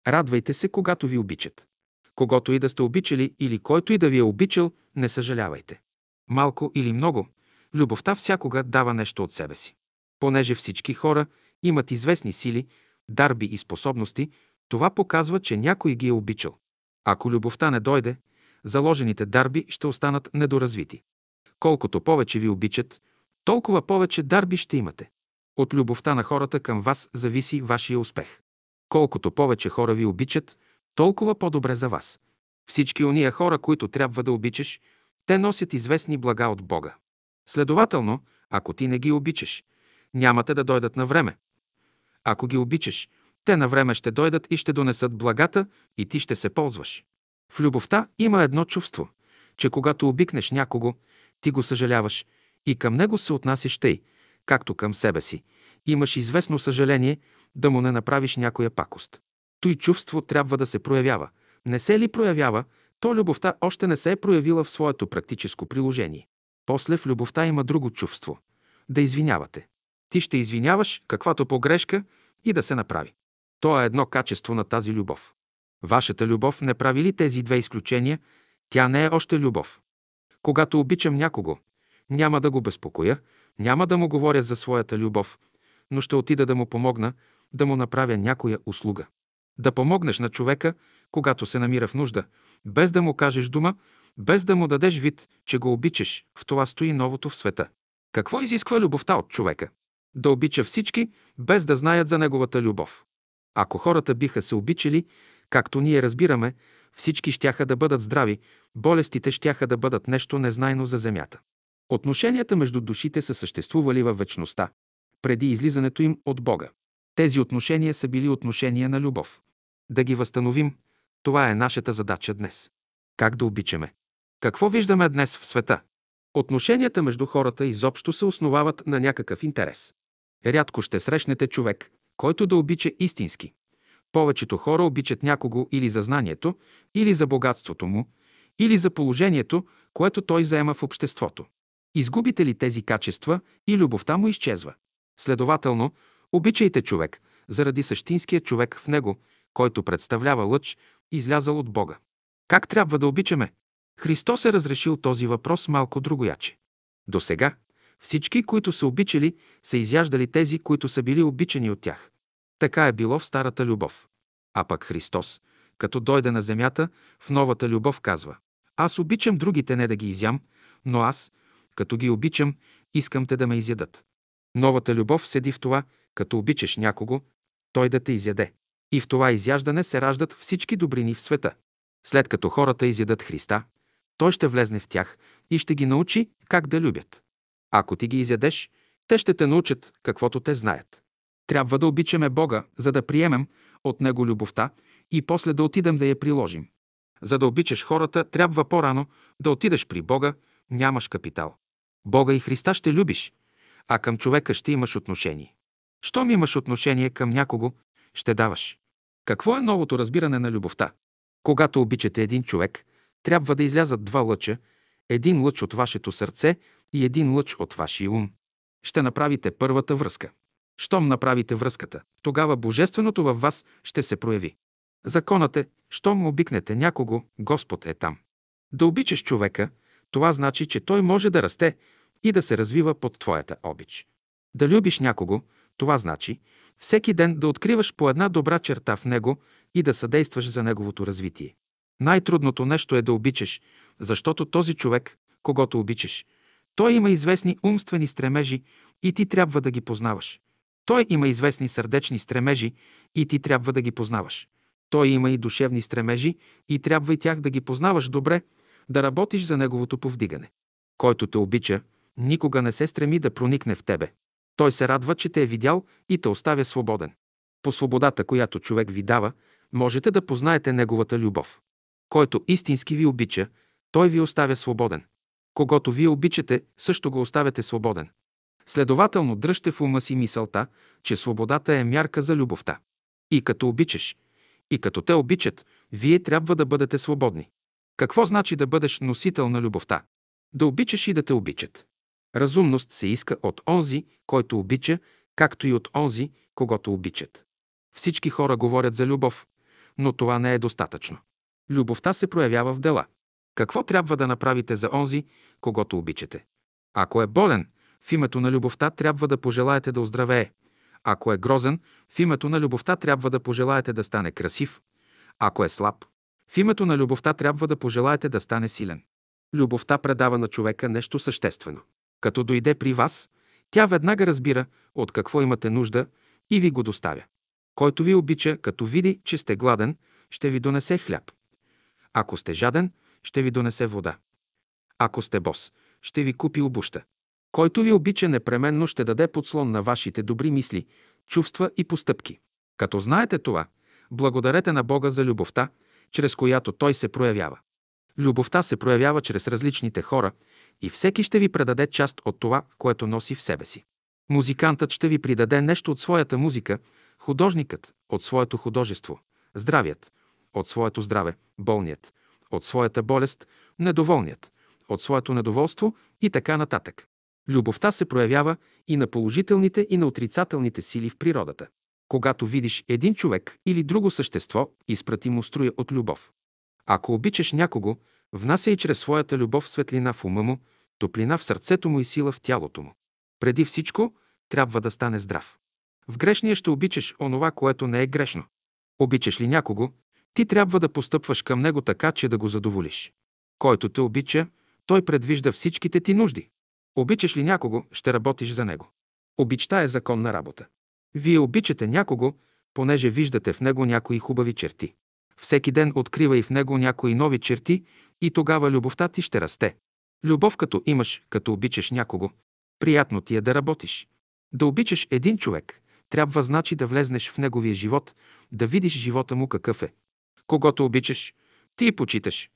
Радвайте се, когато ви обичат. Когато и да сте обичали или който и да ви е обичал, не съжалявайте. Малко или много, любовта всякога дава нещо от себе си. Понеже всички хора имат известни сили, дарби и способности, това показва, че някой ги е обичал. Ако любовта не дойде, заложените дарби ще останат недоразвити. Колкото повече ви обичат, толкова повече дарби ще имате. От любовта на хората към вас зависи вашия успех. Колкото повече хора ви обичат, толкова по-добре за вас. Всички уния хора, които трябва да обичаш, те носят известни блага от Бога. Следователно, ако ти не ги обичаш, нямате да дойдат на време. Ако ги обичаш, те на време ще дойдат и ще донесат благата и ти ще се ползваш. В любовта има едно чувство, че когато обикнеш някого, ти го съжаляваш и към него се отнасяш тъй, както към себе си. Имаш известно съжаление да му не направиш някоя пакост. Той чувство трябва да се проявява. Не се ли проявява, то любовта още не се е проявила в своето практическо приложение. После в любовта има друго чувство – да извинявате. Ти ще извиняваш каквато погрешка и да се направи. То е едно качество на тази любов. Вашата любов не прави ли тези две изключения, тя не е още любов. Когато обичам някого, няма да го безпокоя, няма да му говоря за своята любов, но ще отида да му помогна, да му направя някоя услуга. Да помогнеш на човека, когато се намира в нужда, без да му кажеш дума, без да му дадеш вид, че го обичаш, в това стои новото в света. Какво изисква любовта от човека? Да обича всички, без да знаят за неговата любов. Ако хората биха се обичали, както ние разбираме, всички щяха да бъдат здрави, болестите щяха да бъдат нещо незнайно за земята. Отношенията между душите са съществували във вечността, преди излизането им от Бога. Тези отношения са били отношения на любов. Да ги възстановим, това е нашата задача днес. Как да обичаме? Какво виждаме днес в света? Отношенията между хората изобщо се основават на някакъв интерес. Рядко ще срещнете човек, който да обича истински. Повечето хора обичат някого или за знанието, или за богатството му, или за положението, което той заема в обществото. Изгубите ли тези качества и любовта му изчезва. Следователно, обичайте човек, заради същинския човек в него, който представлява лъч, излязал от Бога. Как трябва да обичаме? Христос е разрешил този въпрос малко другояче. До сега всички, които са обичали, са изяждали тези, които са били обичани от тях. Така е било в старата любов. А пък Христос, като дойде на земята, в новата любов казва Аз обичам другите не да ги изям, но аз, като ги обичам, искам те да ме изядат. Новата любов седи в това, като обичаш някого, той да те изяде. И в това изяждане се раждат всички добрини в света. След като хората изядат Христа, той ще влезне в тях и ще ги научи как да любят. Ако ти ги изядеш, те ще те научат каквото те знаят. Трябва да обичаме Бога, за да приемем от Него любовта и после да отидем да я приложим. За да обичаш хората, трябва по-рано да отидеш при Бога, нямаш капитал. Бога и Христа ще любиш, а към човека ще имаш отношение. Щом имаш отношение към някого, ще даваш. Какво е новото разбиране на любовта? Когато обичате един човек, трябва да излязат два лъча, един лъч от вашето сърце и един лъч от вашия ум. Ще направите първата връзка. Щом направите връзката, тогава Божественото във вас ще се прояви. Законът е, щом обикнете някого, Господ е там. Да обичаш човека, това значи, че той може да расте и да се развива под твоята обич. Да любиш някого, това значи всеки ден да откриваш по една добра черта в него и да съдействаш за неговото развитие. Най-трудното нещо е да обичаш, защото този човек, когато обичаш, той има известни умствени стремежи и ти трябва да ги познаваш. Той има известни сърдечни стремежи и ти трябва да ги познаваш. Той има и душевни стремежи и трябва и тях да ги познаваш добре, да работиш за неговото повдигане. Който те обича, никога не се стреми да проникне в тебе. Той се радва, че те е видял и те оставя свободен. По свободата, която човек ви дава, можете да познаете неговата любов. Който истински ви обича, той ви оставя свободен. Когато вие обичате, също го оставяте свободен. Следователно, дръжте в ума си мисълта, че свободата е мярка за любовта. И като обичаш, и като те обичат, вие трябва да бъдете свободни. Какво значи да бъдеш носител на любовта? Да обичаш и да те обичат. Разумност се иска от онзи, който обича, както и от онзи, когато обичат. Всички хора говорят за любов, но това не е достатъчно. Любовта се проявява в дела. Какво трябва да направите за онзи, когато обичате? Ако е болен, в името на любовта трябва да пожелаете да оздравее. Ако е грозен, в името на любовта трябва да пожелаете да стане красив. Ако е слаб, в името на любовта трябва да пожелаете да стане силен. Любовта предава на човека нещо съществено. Като дойде при вас, тя веднага разбира от какво имате нужда и ви го доставя. Който ви обича, като види, че сте гладен, ще ви донесе хляб. Ако сте жаден, ще ви донесе вода. Ако сте бос, ще ви купи обуща. Който ви обича, непременно ще даде подслон на вашите добри мисли, чувства и постъпки. Като знаете това, благодарете на Бога за любовта, чрез която Той се проявява. Любовта се проявява чрез различните хора и всеки ще ви предаде част от това, което носи в себе си. Музикантът ще ви придаде нещо от своята музика, художникът – от своето художество, здравият – от своето здраве, болният – от своята болест, недоволният – от своето недоволство и така нататък. Любовта се проявява и на положителните и на отрицателните сили в природата. Когато видиш един човек или друго същество, изпрати му струя от любов. Ако обичаш някого, внася и чрез своята любов светлина в ума му, топлина в сърцето му и сила в тялото му. Преди всичко, трябва да стане здрав. В грешния ще обичаш онова, което не е грешно. Обичаш ли някого, ти трябва да постъпваш към него така, че да го задоволиш. Който те обича, той предвижда всичките ти нужди. Обичаш ли някого, ще работиш за него. Обичта е законна работа. Вие обичате някого, понеже виждате в него някои хубави черти. Всеки ден открива и в него някои нови черти и тогава любовта ти ще расте. Любов като имаш, като обичаш някого, приятно ти е да работиш. Да обичаш един човек, трябва значи да влезнеш в неговия живот, да видиш живота му какъв е. Когато обичаш, ти и почиташ.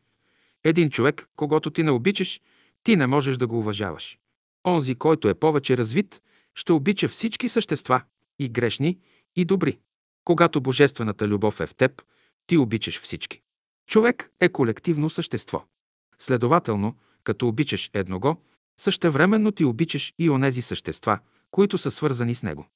Един човек, когато ти не обичаш, ти не можеш да го уважаваш. Онзи, който е повече развит, ще обича всички същества, и грешни, и добри. Когато божествената любов е в теб, ти обичаш всички. Човек е колективно същество. Следователно, като обичаш едного, същевременно ти обичаш и онези същества, които са свързани с него.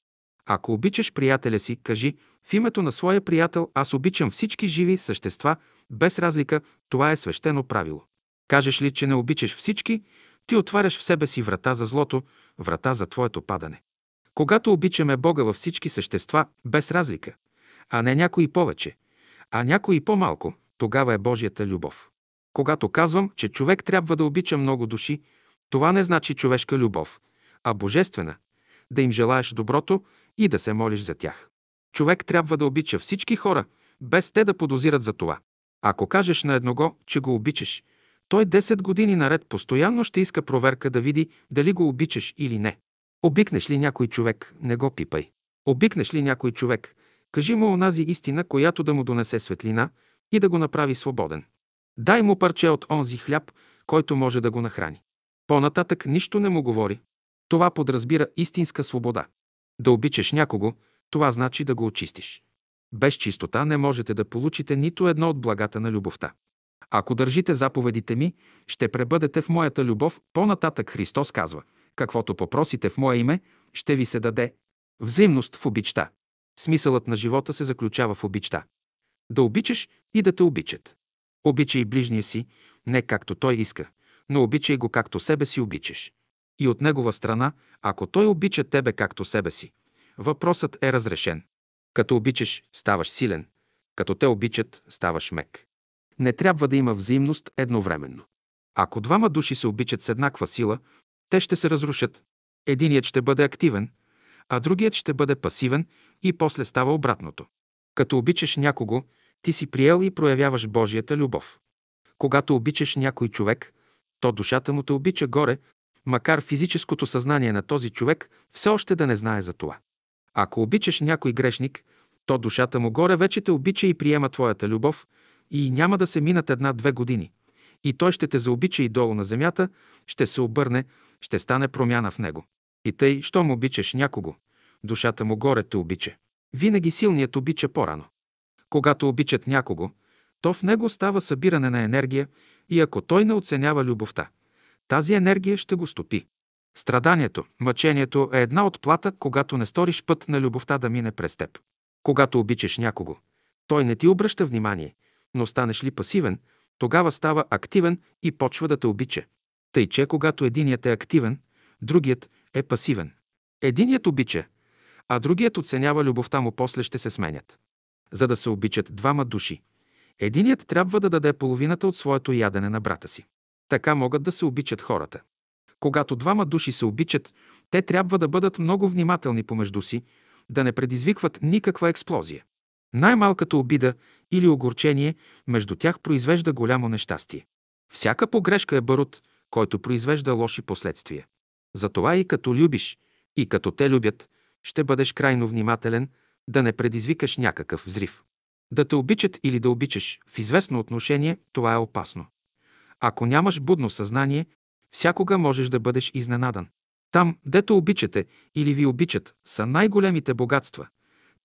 Ако обичаш приятеля си, кажи в името на своя приятел аз обичам всички живи същества, без разлика, това е свещено правило. Кажеш ли, че не обичаш всички, ти отваряш в себе си врата за злото, врата за твоето падане. Когато обичаме Бога във всички същества, без разлика, а не някои повече, а някои по-малко, тогава е Божията любов. Когато казвам, че човек трябва да обича много души, това не значи човешка любов, а божествена, да им желаеш доброто и да се молиш за тях. Човек трябва да обича всички хора, без те да подозират за това. Ако кажеш на едного, че го обичаш, той 10 години наред постоянно ще иска проверка да види дали го обичаш или не. Обикнеш ли някой човек, не го пипай. Обикнеш ли някой човек, кажи му онази истина, която да му донесе светлина и да го направи свободен. Дай му парче от онзи хляб, който може да го нахрани. По-нататък нищо не му говори. Това подразбира истинска свобода. Да обичаш някого, това значи да го очистиш. Без чистота не можете да получите нито едно от благата на любовта. Ако държите заповедите ми, ще пребъдете в моята любов. По-нататък Христос казва, каквото попросите в Мое име, ще ви се даде. Взаимност в обичта. Смисълът на живота се заключава в обичта. Да обичаш и да те обичат. Обичай ближния си, не както той иска, но обичай го както себе си обичаш. И от негова страна, ако той обича тебе както себе си, въпросът е разрешен. Като обичаш, ставаш силен. Като те обичат, ставаш мек. Не трябва да има взаимност едновременно. Ако двама души се обичат с еднаква сила, те ще се разрушат. Единият ще бъде активен, а другият ще бъде пасивен и после става обратното. Като обичаш някого, ти си приел и проявяваш Божията любов. Когато обичаш някой човек, то душата му те обича горе, макар физическото съзнание на този човек все още да не знае за това. Ако обичаш някой грешник, то душата му горе вече те обича и приема твоята любов и няма да се минат една-две години. И той ще те заобича и долу на земята, ще се обърне, ще стане промяна в него. И тъй, щом обичаш някого, душата му горе те обича. Винаги силният обича по-рано. Когато обичат някого, то в него става събиране на енергия и ако той не оценява любовта, тази енергия ще го стопи. Страданието, мъчението е една от плата, когато не сториш път на любовта да мине през теб. Когато обичаш някого, той не ти обръща внимание, но станеш ли пасивен, тогава става активен и почва да те обича. Тъй, че когато единият е активен, другият е пасивен. Единият обича, а другият оценява любовта му, после ще се сменят. За да се обичат двама души, единият трябва да даде половината от своето ядене на брата си. Така могат да се обичат хората. Когато двама души се обичат, те трябва да бъдат много внимателни помежду си, да не предизвикват никаква експлозия. Най-малката обида или огорчение между тях произвежда голямо нещастие. Всяка погрешка е барут, който произвежда лоши последствия. Затова и като любиш, и като те любят, ще бъдеш крайно внимателен да не предизвикаш някакъв взрив. Да те обичат или да обичаш в известно отношение, това е опасно. Ако нямаш будно съзнание, всякога можеш да бъдеш изненадан. Там, дето обичате или ви обичат, са най-големите богатства.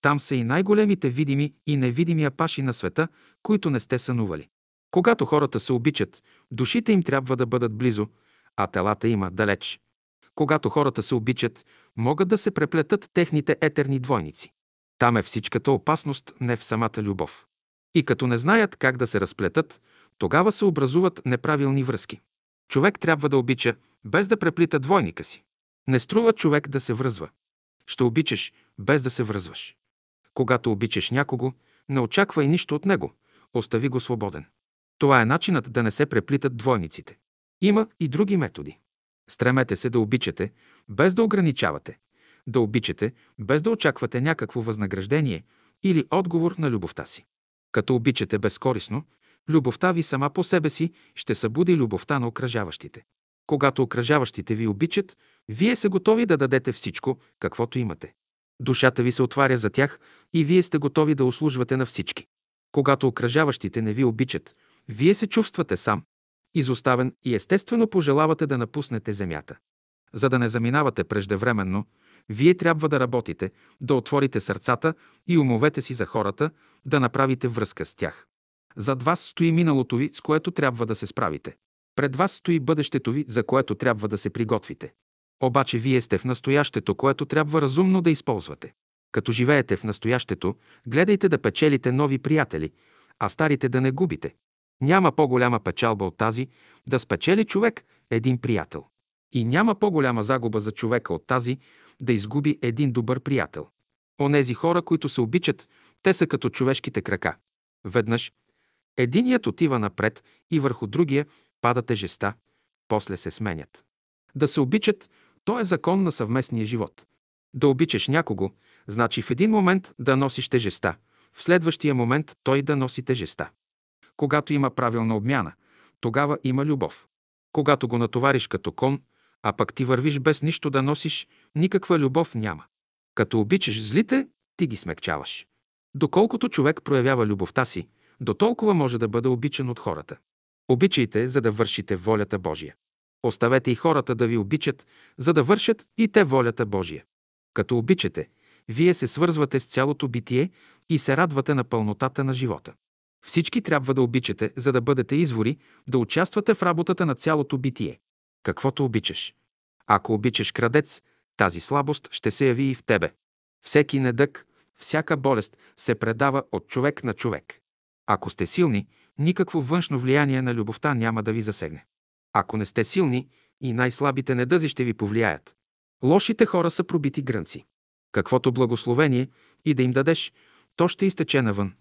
Там са и най-големите видими и невидими апаши на света, които не сте сънували. Когато хората се обичат, душите им трябва да бъдат близо, а телата има далеч. Когато хората се обичат, могат да се преплетат техните етерни двойници. Там е всичката опасност, не в самата любов. И като не знаят как да се разплетат, тогава се образуват неправилни връзки. Човек трябва да обича, без да преплита двойника си. Не струва човек да се връзва. Ще обичаш, без да се връзваш. Когато обичаш някого, не очаквай нищо от него. Остави го свободен. Това е начинът да не се преплитат двойниците. Има и други методи. Стремете се да обичате, без да ограничавате. Да обичате, без да очаквате някакво възнаграждение или отговор на любовта си. Като обичате безкорисно, любовта ви сама по себе си ще събуди любовта на окръжаващите. Когато окръжаващите ви обичат, вие се готови да дадете всичко, каквото имате. Душата ви се отваря за тях и вие сте готови да услужвате на всички. Когато окръжаващите не ви обичат, вие се чувствате сам, изоставен и естествено пожелавате да напуснете земята. За да не заминавате преждевременно, вие трябва да работите, да отворите сърцата и умовете си за хората, да направите връзка с тях. Зад вас стои миналото ви, с което трябва да се справите. Пред вас стои бъдещето ви, за което трябва да се приготвите. Обаче вие сте в настоящето, което трябва разумно да използвате. Като живеете в настоящето, гледайте да печелите нови приятели, а старите да не губите. Няма по-голяма печалба от тази да спечели човек един приятел. И няма по-голяма загуба за човека от тази да изгуби един добър приятел. Онези хора, които се обичат, те са като човешките крака. Веднъж единият отива напред и върху другия пада тежеста, после се сменят. Да се обичат, то е закон на съвместния живот. Да обичаш някого, значи в един момент да носиш тежеста, в следващия момент той да носи тежеста. Когато има правилна обмяна, тогава има любов. Когато го натовариш като кон, а пък ти вървиш без нищо да носиш, никаква любов няма. Като обичаш злите, ти ги смекчаваш. Доколкото човек проявява любовта си, до толкова може да бъде обичан от хората. Обичайте, за да вършите волята Божия. Оставете и хората да ви обичат, за да вършат и те волята Божия. Като обичате, вие се свързвате с цялото битие и се радвате на пълнотата на живота. Всички трябва да обичате, за да бъдете извори, да участвате в работата на цялото битие. Каквото обичаш. Ако обичаш крадец, тази слабост ще се яви и в тебе. Всеки недък, всяка болест се предава от човек на човек. Ако сте силни, никакво външно влияние на любовта няма да ви засегне. Ако не сте силни, и най-слабите недъзи ще ви повлияят. Лошите хора са пробити грънци. Каквото благословение и да им дадеш, то ще изтече навън.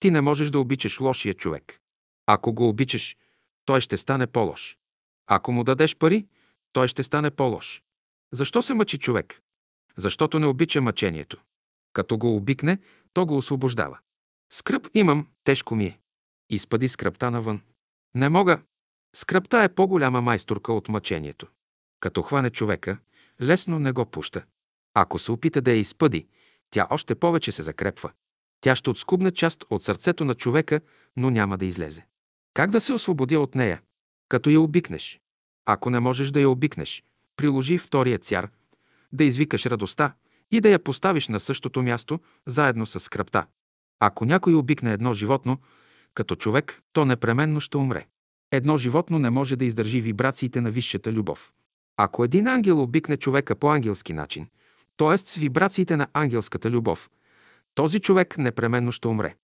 Ти не можеш да обичаш лошия човек. Ако го обичаш, той ще стане по-лош. Ако му дадеш пари, той ще стане по-лош. Защо се мъчи човек? Защото не обича мъчението. Като го обикне, то го освобождава. Скръп имам, тежко ми е. Изпади скръпта навън. Не мога. Скръпта е по-голяма майсторка от мъчението. Като хване човека, лесно не го пуща. Ако се опита да я изпъди, тя още повече се закрепва. Тя ще отскубне част от сърцето на човека, но няма да излезе. Как да се освободя от нея? Като я обикнеш. Ако не можеш да я обикнеш, приложи втория цяр, да извикаш радостта и да я поставиш на същото място, заедно с скръпта. Ако някой обикне едно животно, като човек, то непременно ще умре. Едно животно не може да издържи вибрациите на висшата любов. Ако един ангел обикне човека по ангелски начин, т.е. с вибрациите на ангелската любов, този човек непременно ще умре.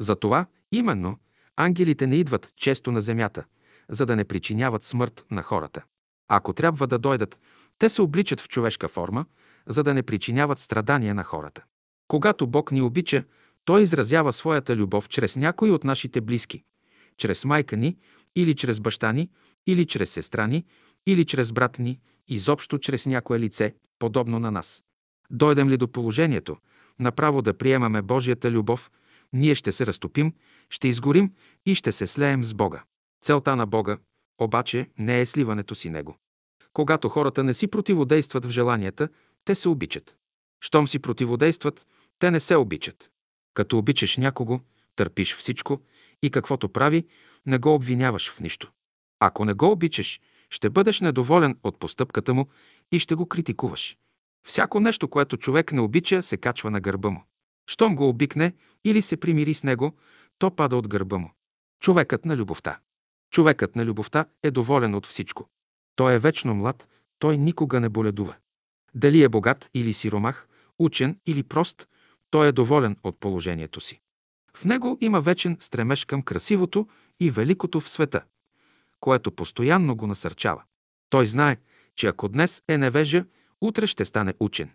Затова, именно, ангелите не идват често на земята, за да не причиняват смърт на хората. Ако трябва да дойдат, те се обличат в човешка форма, за да не причиняват страдания на хората. Когато Бог ни обича, Той изразява своята любов чрез някой от нашите близки, чрез майка ни, или чрез баща ни, или чрез сестра ни, или чрез брат ни, изобщо чрез някое лице, подобно на нас. Дойдем ли до положението, направо да приемаме Божията любов, ние ще се разтопим, ще изгорим и ще се слеем с Бога. Целта на Бога обаче не е сливането си Него. Когато хората не си противодействат в желанията, те се обичат. Щом си противодействат, те не се обичат. Като обичаш някого, търпиш всичко и каквото прави, не го обвиняваш в нищо. Ако не го обичаш, ще бъдеш недоволен от постъпката му и ще го критикуваш. Всяко нещо, което човек не обича, се качва на гърба му. Щом го обикне или се примири с него, то пада от гърба му. Човекът на любовта. Човекът на любовта е доволен от всичко. Той е вечно млад, той никога не боледува. Дали е богат или сиромах, учен или прост, той е доволен от положението си. В него има вечен стремеж към красивото и великото в света, което постоянно го насърчава. Той знае, че ако днес е невежа, утре ще стане учен.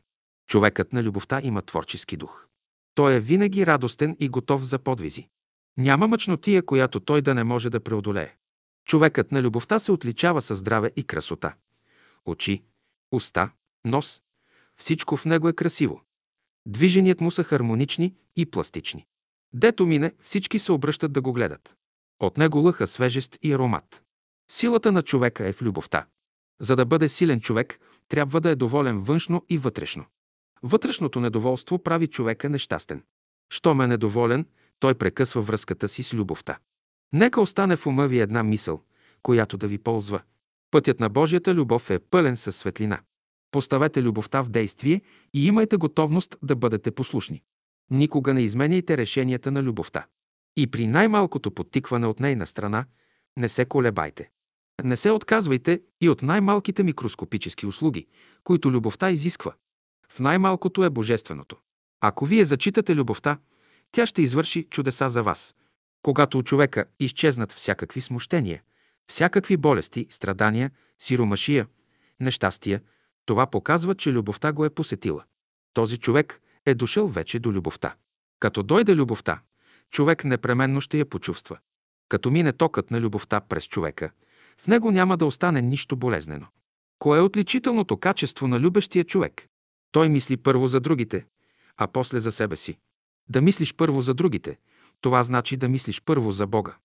Човекът на любовта има творчески дух. Той е винаги радостен и готов за подвизи. Няма мъчнотия, която той да не може да преодолее. Човекът на любовта се отличава със здраве и красота. Очи, уста, нос, всичко в него е красиво. Движеният му са хармонични и пластични. Дето мине, всички се обръщат да го гледат. От него лъха свежест и аромат. Силата на човека е в любовта. За да бъде силен човек, трябва да е доволен външно и вътрешно. Вътрешното недоволство прави човека нещастен. Щом е недоволен, той прекъсва връзката си с любовта. Нека остане в ума ви една мисъл, която да ви ползва. Пътят на Божията любов е пълен със светлина. Поставете любовта в действие и имайте готовност да бъдете послушни. Никога не изменяйте решенията на любовта. И при най-малкото подтикване от нейна страна не се колебайте. Не се отказвайте и от най-малките микроскопически услуги, които любовта изисква. В най-малкото е божественото. Ако вие зачитате любовта, тя ще извърши чудеса за вас. Когато у човека изчезнат всякакви смущения, всякакви болести, страдания, сиромашия, нещастия, това показва, че любовта го е посетила. Този човек е дошъл вече до любовта. Като дойде любовта, човек непременно ще я почувства. Като мине токът на любовта през човека, в него няма да остане нищо болезнено. Кое е отличителното качество на любещия човек? Той мисли първо за другите, а после за себе си. Да мислиш първо за другите, това значи да мислиш първо за Бога.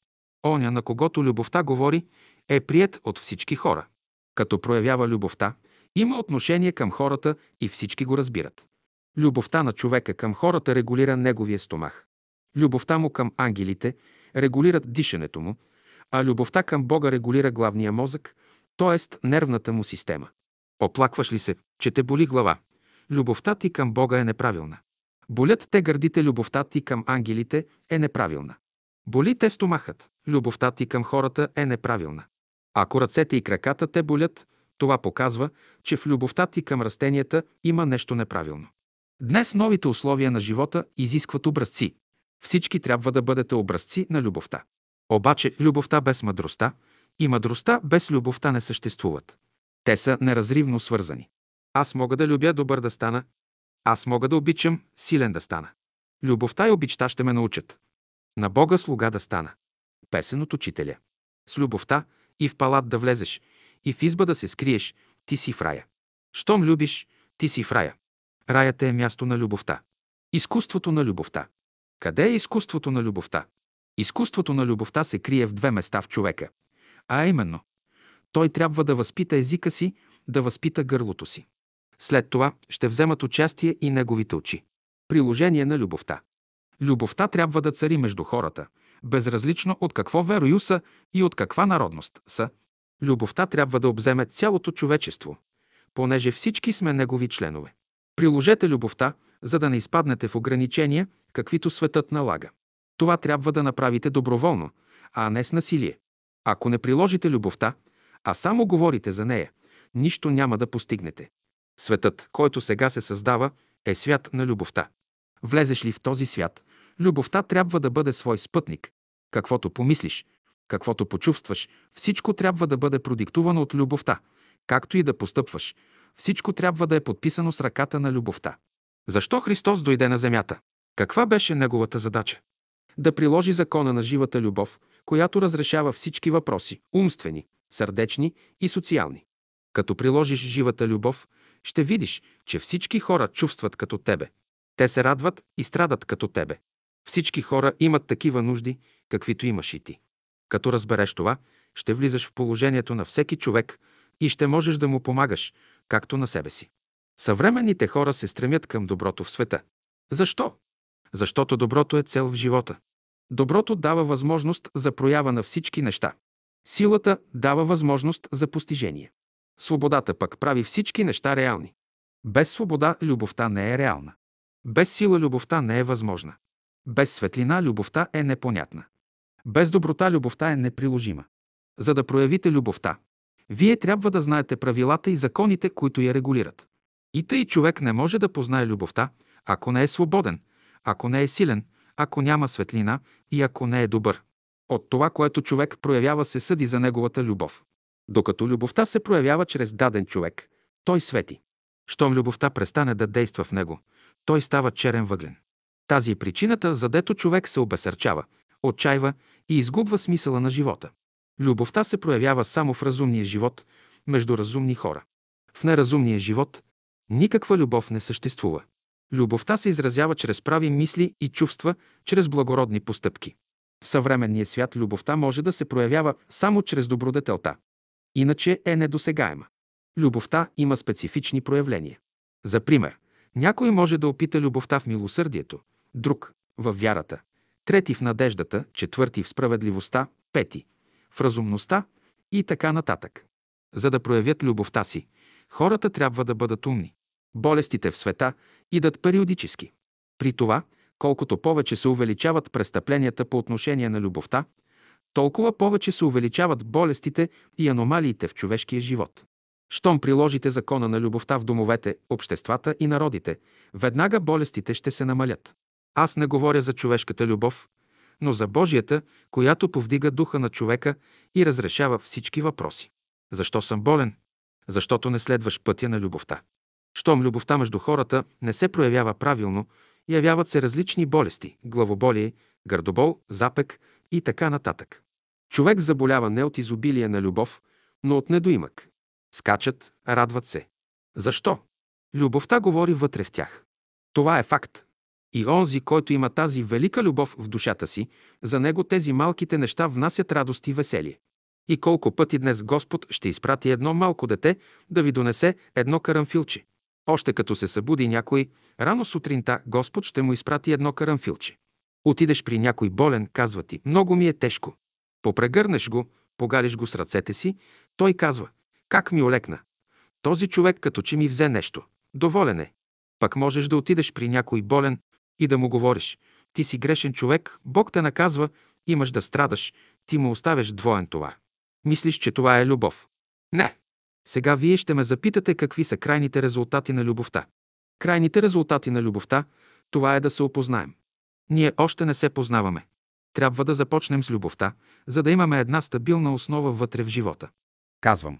Оня, на когото любовта говори, е прият от всички хора. Като проявява любовта, има отношение към хората и всички го разбират. Любовта на човека към хората регулира неговия стомах. Любовта му към ангелите регулират дишането му, а любовта към Бога регулира главния мозък, т.е. нервната му система. Оплакваш ли се, че те боли глава? Любовта ти към Бога е неправилна. Болят те гърдите, любовта ти към ангелите е неправилна. Боли те стомахът, любовта ти към хората е неправилна. Ако ръцете и краката те болят, това показва, че в любовта ти към растенията има нещо неправилно. Днес новите условия на живота изискват образци. Всички трябва да бъдете образци на любовта. Обаче любовта без мъдростта и мъдростта без любовта не съществуват. Те са неразривно свързани. Аз мога да любя добър да стана. Аз мога да обичам силен да стана. Любовта и обичта ще ме научат. На Бога слуга да стана. Песен от учителя. С любовта и в палат да влезеш, и в изба да се скриеш, ти си в рая. Щом любиш, ти си в рая. Раят е място на любовта. Изкуството на любовта. Къде е изкуството на любовта? Изкуството на любовта се крие в две места в човека. А именно, той трябва да възпита езика си, да възпита гърлото си. След това ще вземат участие и неговите очи. Приложение на любовта. Любовта трябва да цари между хората, безразлично от какво верою са и от каква народност са. Любовта трябва да обземе цялото човечество, понеже всички сме негови членове. Приложете любовта, за да не изпаднете в ограничения, каквито светът налага. Това трябва да направите доброволно, а не с насилие. Ако не приложите любовта, а само говорите за нея, нищо няма да постигнете. Светът, който сега се създава, е свят на любовта. Влезеш ли в този свят, любовта трябва да бъде свой спътник. Каквото помислиш, каквото почувстваш, всичко трябва да бъде продиктувано от любовта. Както и да постъпваш, всичко трябва да е подписано с ръката на любовта. Защо Христос дойде на земята? Каква беше неговата задача? Да приложи закона на живата любов, която разрешава всички въпроси – умствени, сърдечни и социални. Като приложиш живата любов, ще видиш, че всички хора чувстват като тебе. Те се радват и страдат като тебе. Всички хора имат такива нужди, каквито имаш и ти. Като разбереш това, ще влизаш в положението на всеки човек и ще можеш да му помагаш, както на себе си. Съвременните хора се стремят към доброто в света. Защо? Защото доброто е цел в живота. Доброто дава възможност за проява на всички неща. Силата дава възможност за постижение. Свободата пък прави всички неща реални. Без свобода любовта не е реална. Без сила любовта не е възможна. Без светлина любовта е непонятна. Без доброта любовта е неприложима. За да проявите любовта, вие трябва да знаете правилата и законите, които я регулират. И тъй човек не може да познае любовта, ако не е свободен, ако не е силен, ако няма светлина и ако не е добър. От това, което човек проявява, се съди за неговата любов. Докато любовта се проявява чрез даден човек, той свети. Щом любовта престане да действа в него, той става черен въглен. Тази е причината, задето човек се обесърчава, отчаива и изгубва смисъла на живота. Любовта се проявява само в разумния живот, между разумни хора. В неразумния живот никаква любов не съществува. Любовта се изразява чрез прави мисли и чувства, чрез благородни постъпки. В съвременния свят любовта може да се проявява само чрез добродетелта. Иначе е недосегаема. Любовта има специфични проявления. За пример, някой може да опита любовта в милосърдието, друг – в вярата, трети в надеждата, четвърти в справедливостта, пети в разумността и така нататък. За да проявят любовта си, хората трябва да бъдат умни. Болестите в света идат периодически. При това, колкото повече се увеличават престъпленията по отношение на любовта, толкова повече се увеличават болестите и аномалиите в човешкия живот. Щом приложите закона на любовта в домовете, обществата и народите, веднага болестите ще се намалят. Аз не говоря за човешката любов, но за Божията, която повдига духа на човека и разрешава всички въпроси. Защо съм болен? Защото не следваш пътя на любовта. Щом любовта между хората не се проявява правилно, явяват се различни болести – главоболие, гърдобол, запек и така нататък. Човек заболява не от изобилие на любов, но от недоимък. Скачат, радват се. Защо? Любовта говори вътре в тях. Това е факт. И онзи, който има тази велика любов в душата си, за него тези малките неща внасят радост и веселие. И колко пъти днес Господ ще изпрати едно малко дете да ви донесе едно карамфилче. Още като се събуди някой, рано сутринта Господ ще му изпрати едно карамфилче. Отидеш при някой болен, казва ти, много ми е тежко. Попрегърнеш го, погалиш го с ръцете си, той казва, как ми олекна. Този човек като че ми взе нещо. Доволен е. Пък можеш да отидеш при някой болен и да му говориш. Ти си грешен човек, Бог те наказва, имаш да страдаш, ти му оставяш двоен товар. Мислиш, че това е любов. Не. Сега вие ще ме запитате какви са крайните резултати на любовта. Крайните резултати на любовта – това е да се опознаем. Ние още не се познаваме. Трябва да започнем с любовта, за да имаме една стабилна основа вътре в живота. Казвам.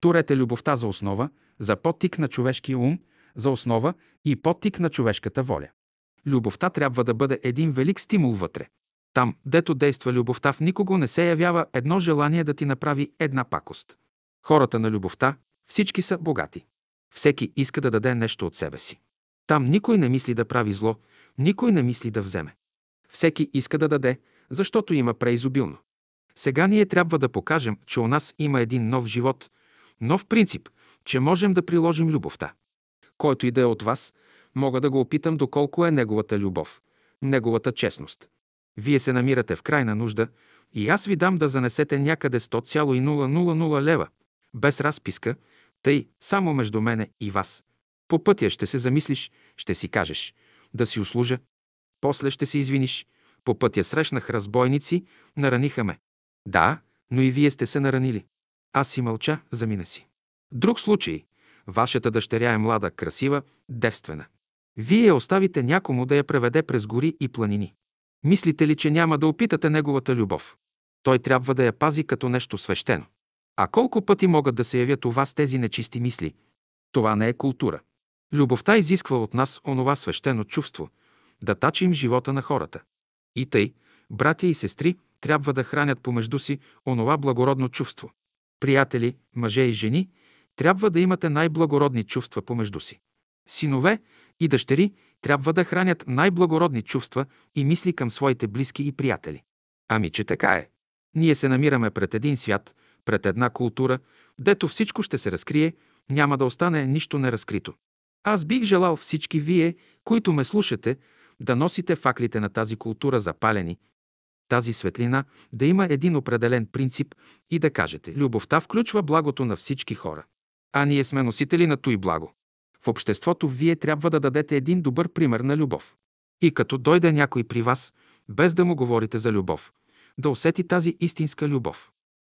Турете любовта за основа, за подтик на човешкия ум, за основа и подтик на човешката воля. Любовта трябва да бъде един велик стимул вътре. Там, дето действа любовта, в никого не се явява едно желание да ти направи една пакост. Хората на любовта, всички са богати. Всеки иска да даде нещо от себе си. Там никой не мисли да прави зло, никой не мисли да вземе. Всеки иска да даде, защото има преизобилно. Сега ние трябва да покажем, че у нас има един нов живот, нов принцип, че можем да приложим любовта. Който и да е от вас, мога да го опитам доколко е неговата любов, неговата честност. Вие се намирате в крайна нужда и аз ви дам да занесете някъде 100,000 лева, без разписка, тъй само между мене и вас. По пътя ще се замислиш, ще си кажеш да си услужа. После ще се извиниш. По пътя срещнах разбойници, нараниха ме. Да, но и вие сте се наранили. Аз си мълча, замина си. Друг случай. Вашата дъщеря е млада, красива, девствена. Вие оставите някому да я преведе през гори и планини. Мислите ли, че няма да опитате неговата любов? Той трябва да я пази като нещо свещено. А колко пъти могат да се явят у вас тези нечисти мисли? Това не е култура. Любовта изисква от нас онова свещено чувство, да тачим живота на хората. И тъй, братя и сестри трябва да хранят помежду си онова благородно чувство. Приятели, мъже и жени, трябва да имате най-благородни чувства помежду си. Синове и дъщери трябва да хранят най-благородни чувства и мисли към своите близки и приятели. Ами, че така е. Ние се намираме пред един свят, пред една култура, дето всичко ще се разкрие, няма да остане нищо неразкрито. Аз бих желал всички вие, които ме слушате, да носите факлите на тази култура запалени, тази светлина да има един определен принцип и да кажете «Любовта включва благото на всички хора». А ние сме носители на той благо. В обществото вие трябва да дадете един добър пример на любов. И като дойде някой при вас, без да му говорите за любов, да усети тази истинска любов.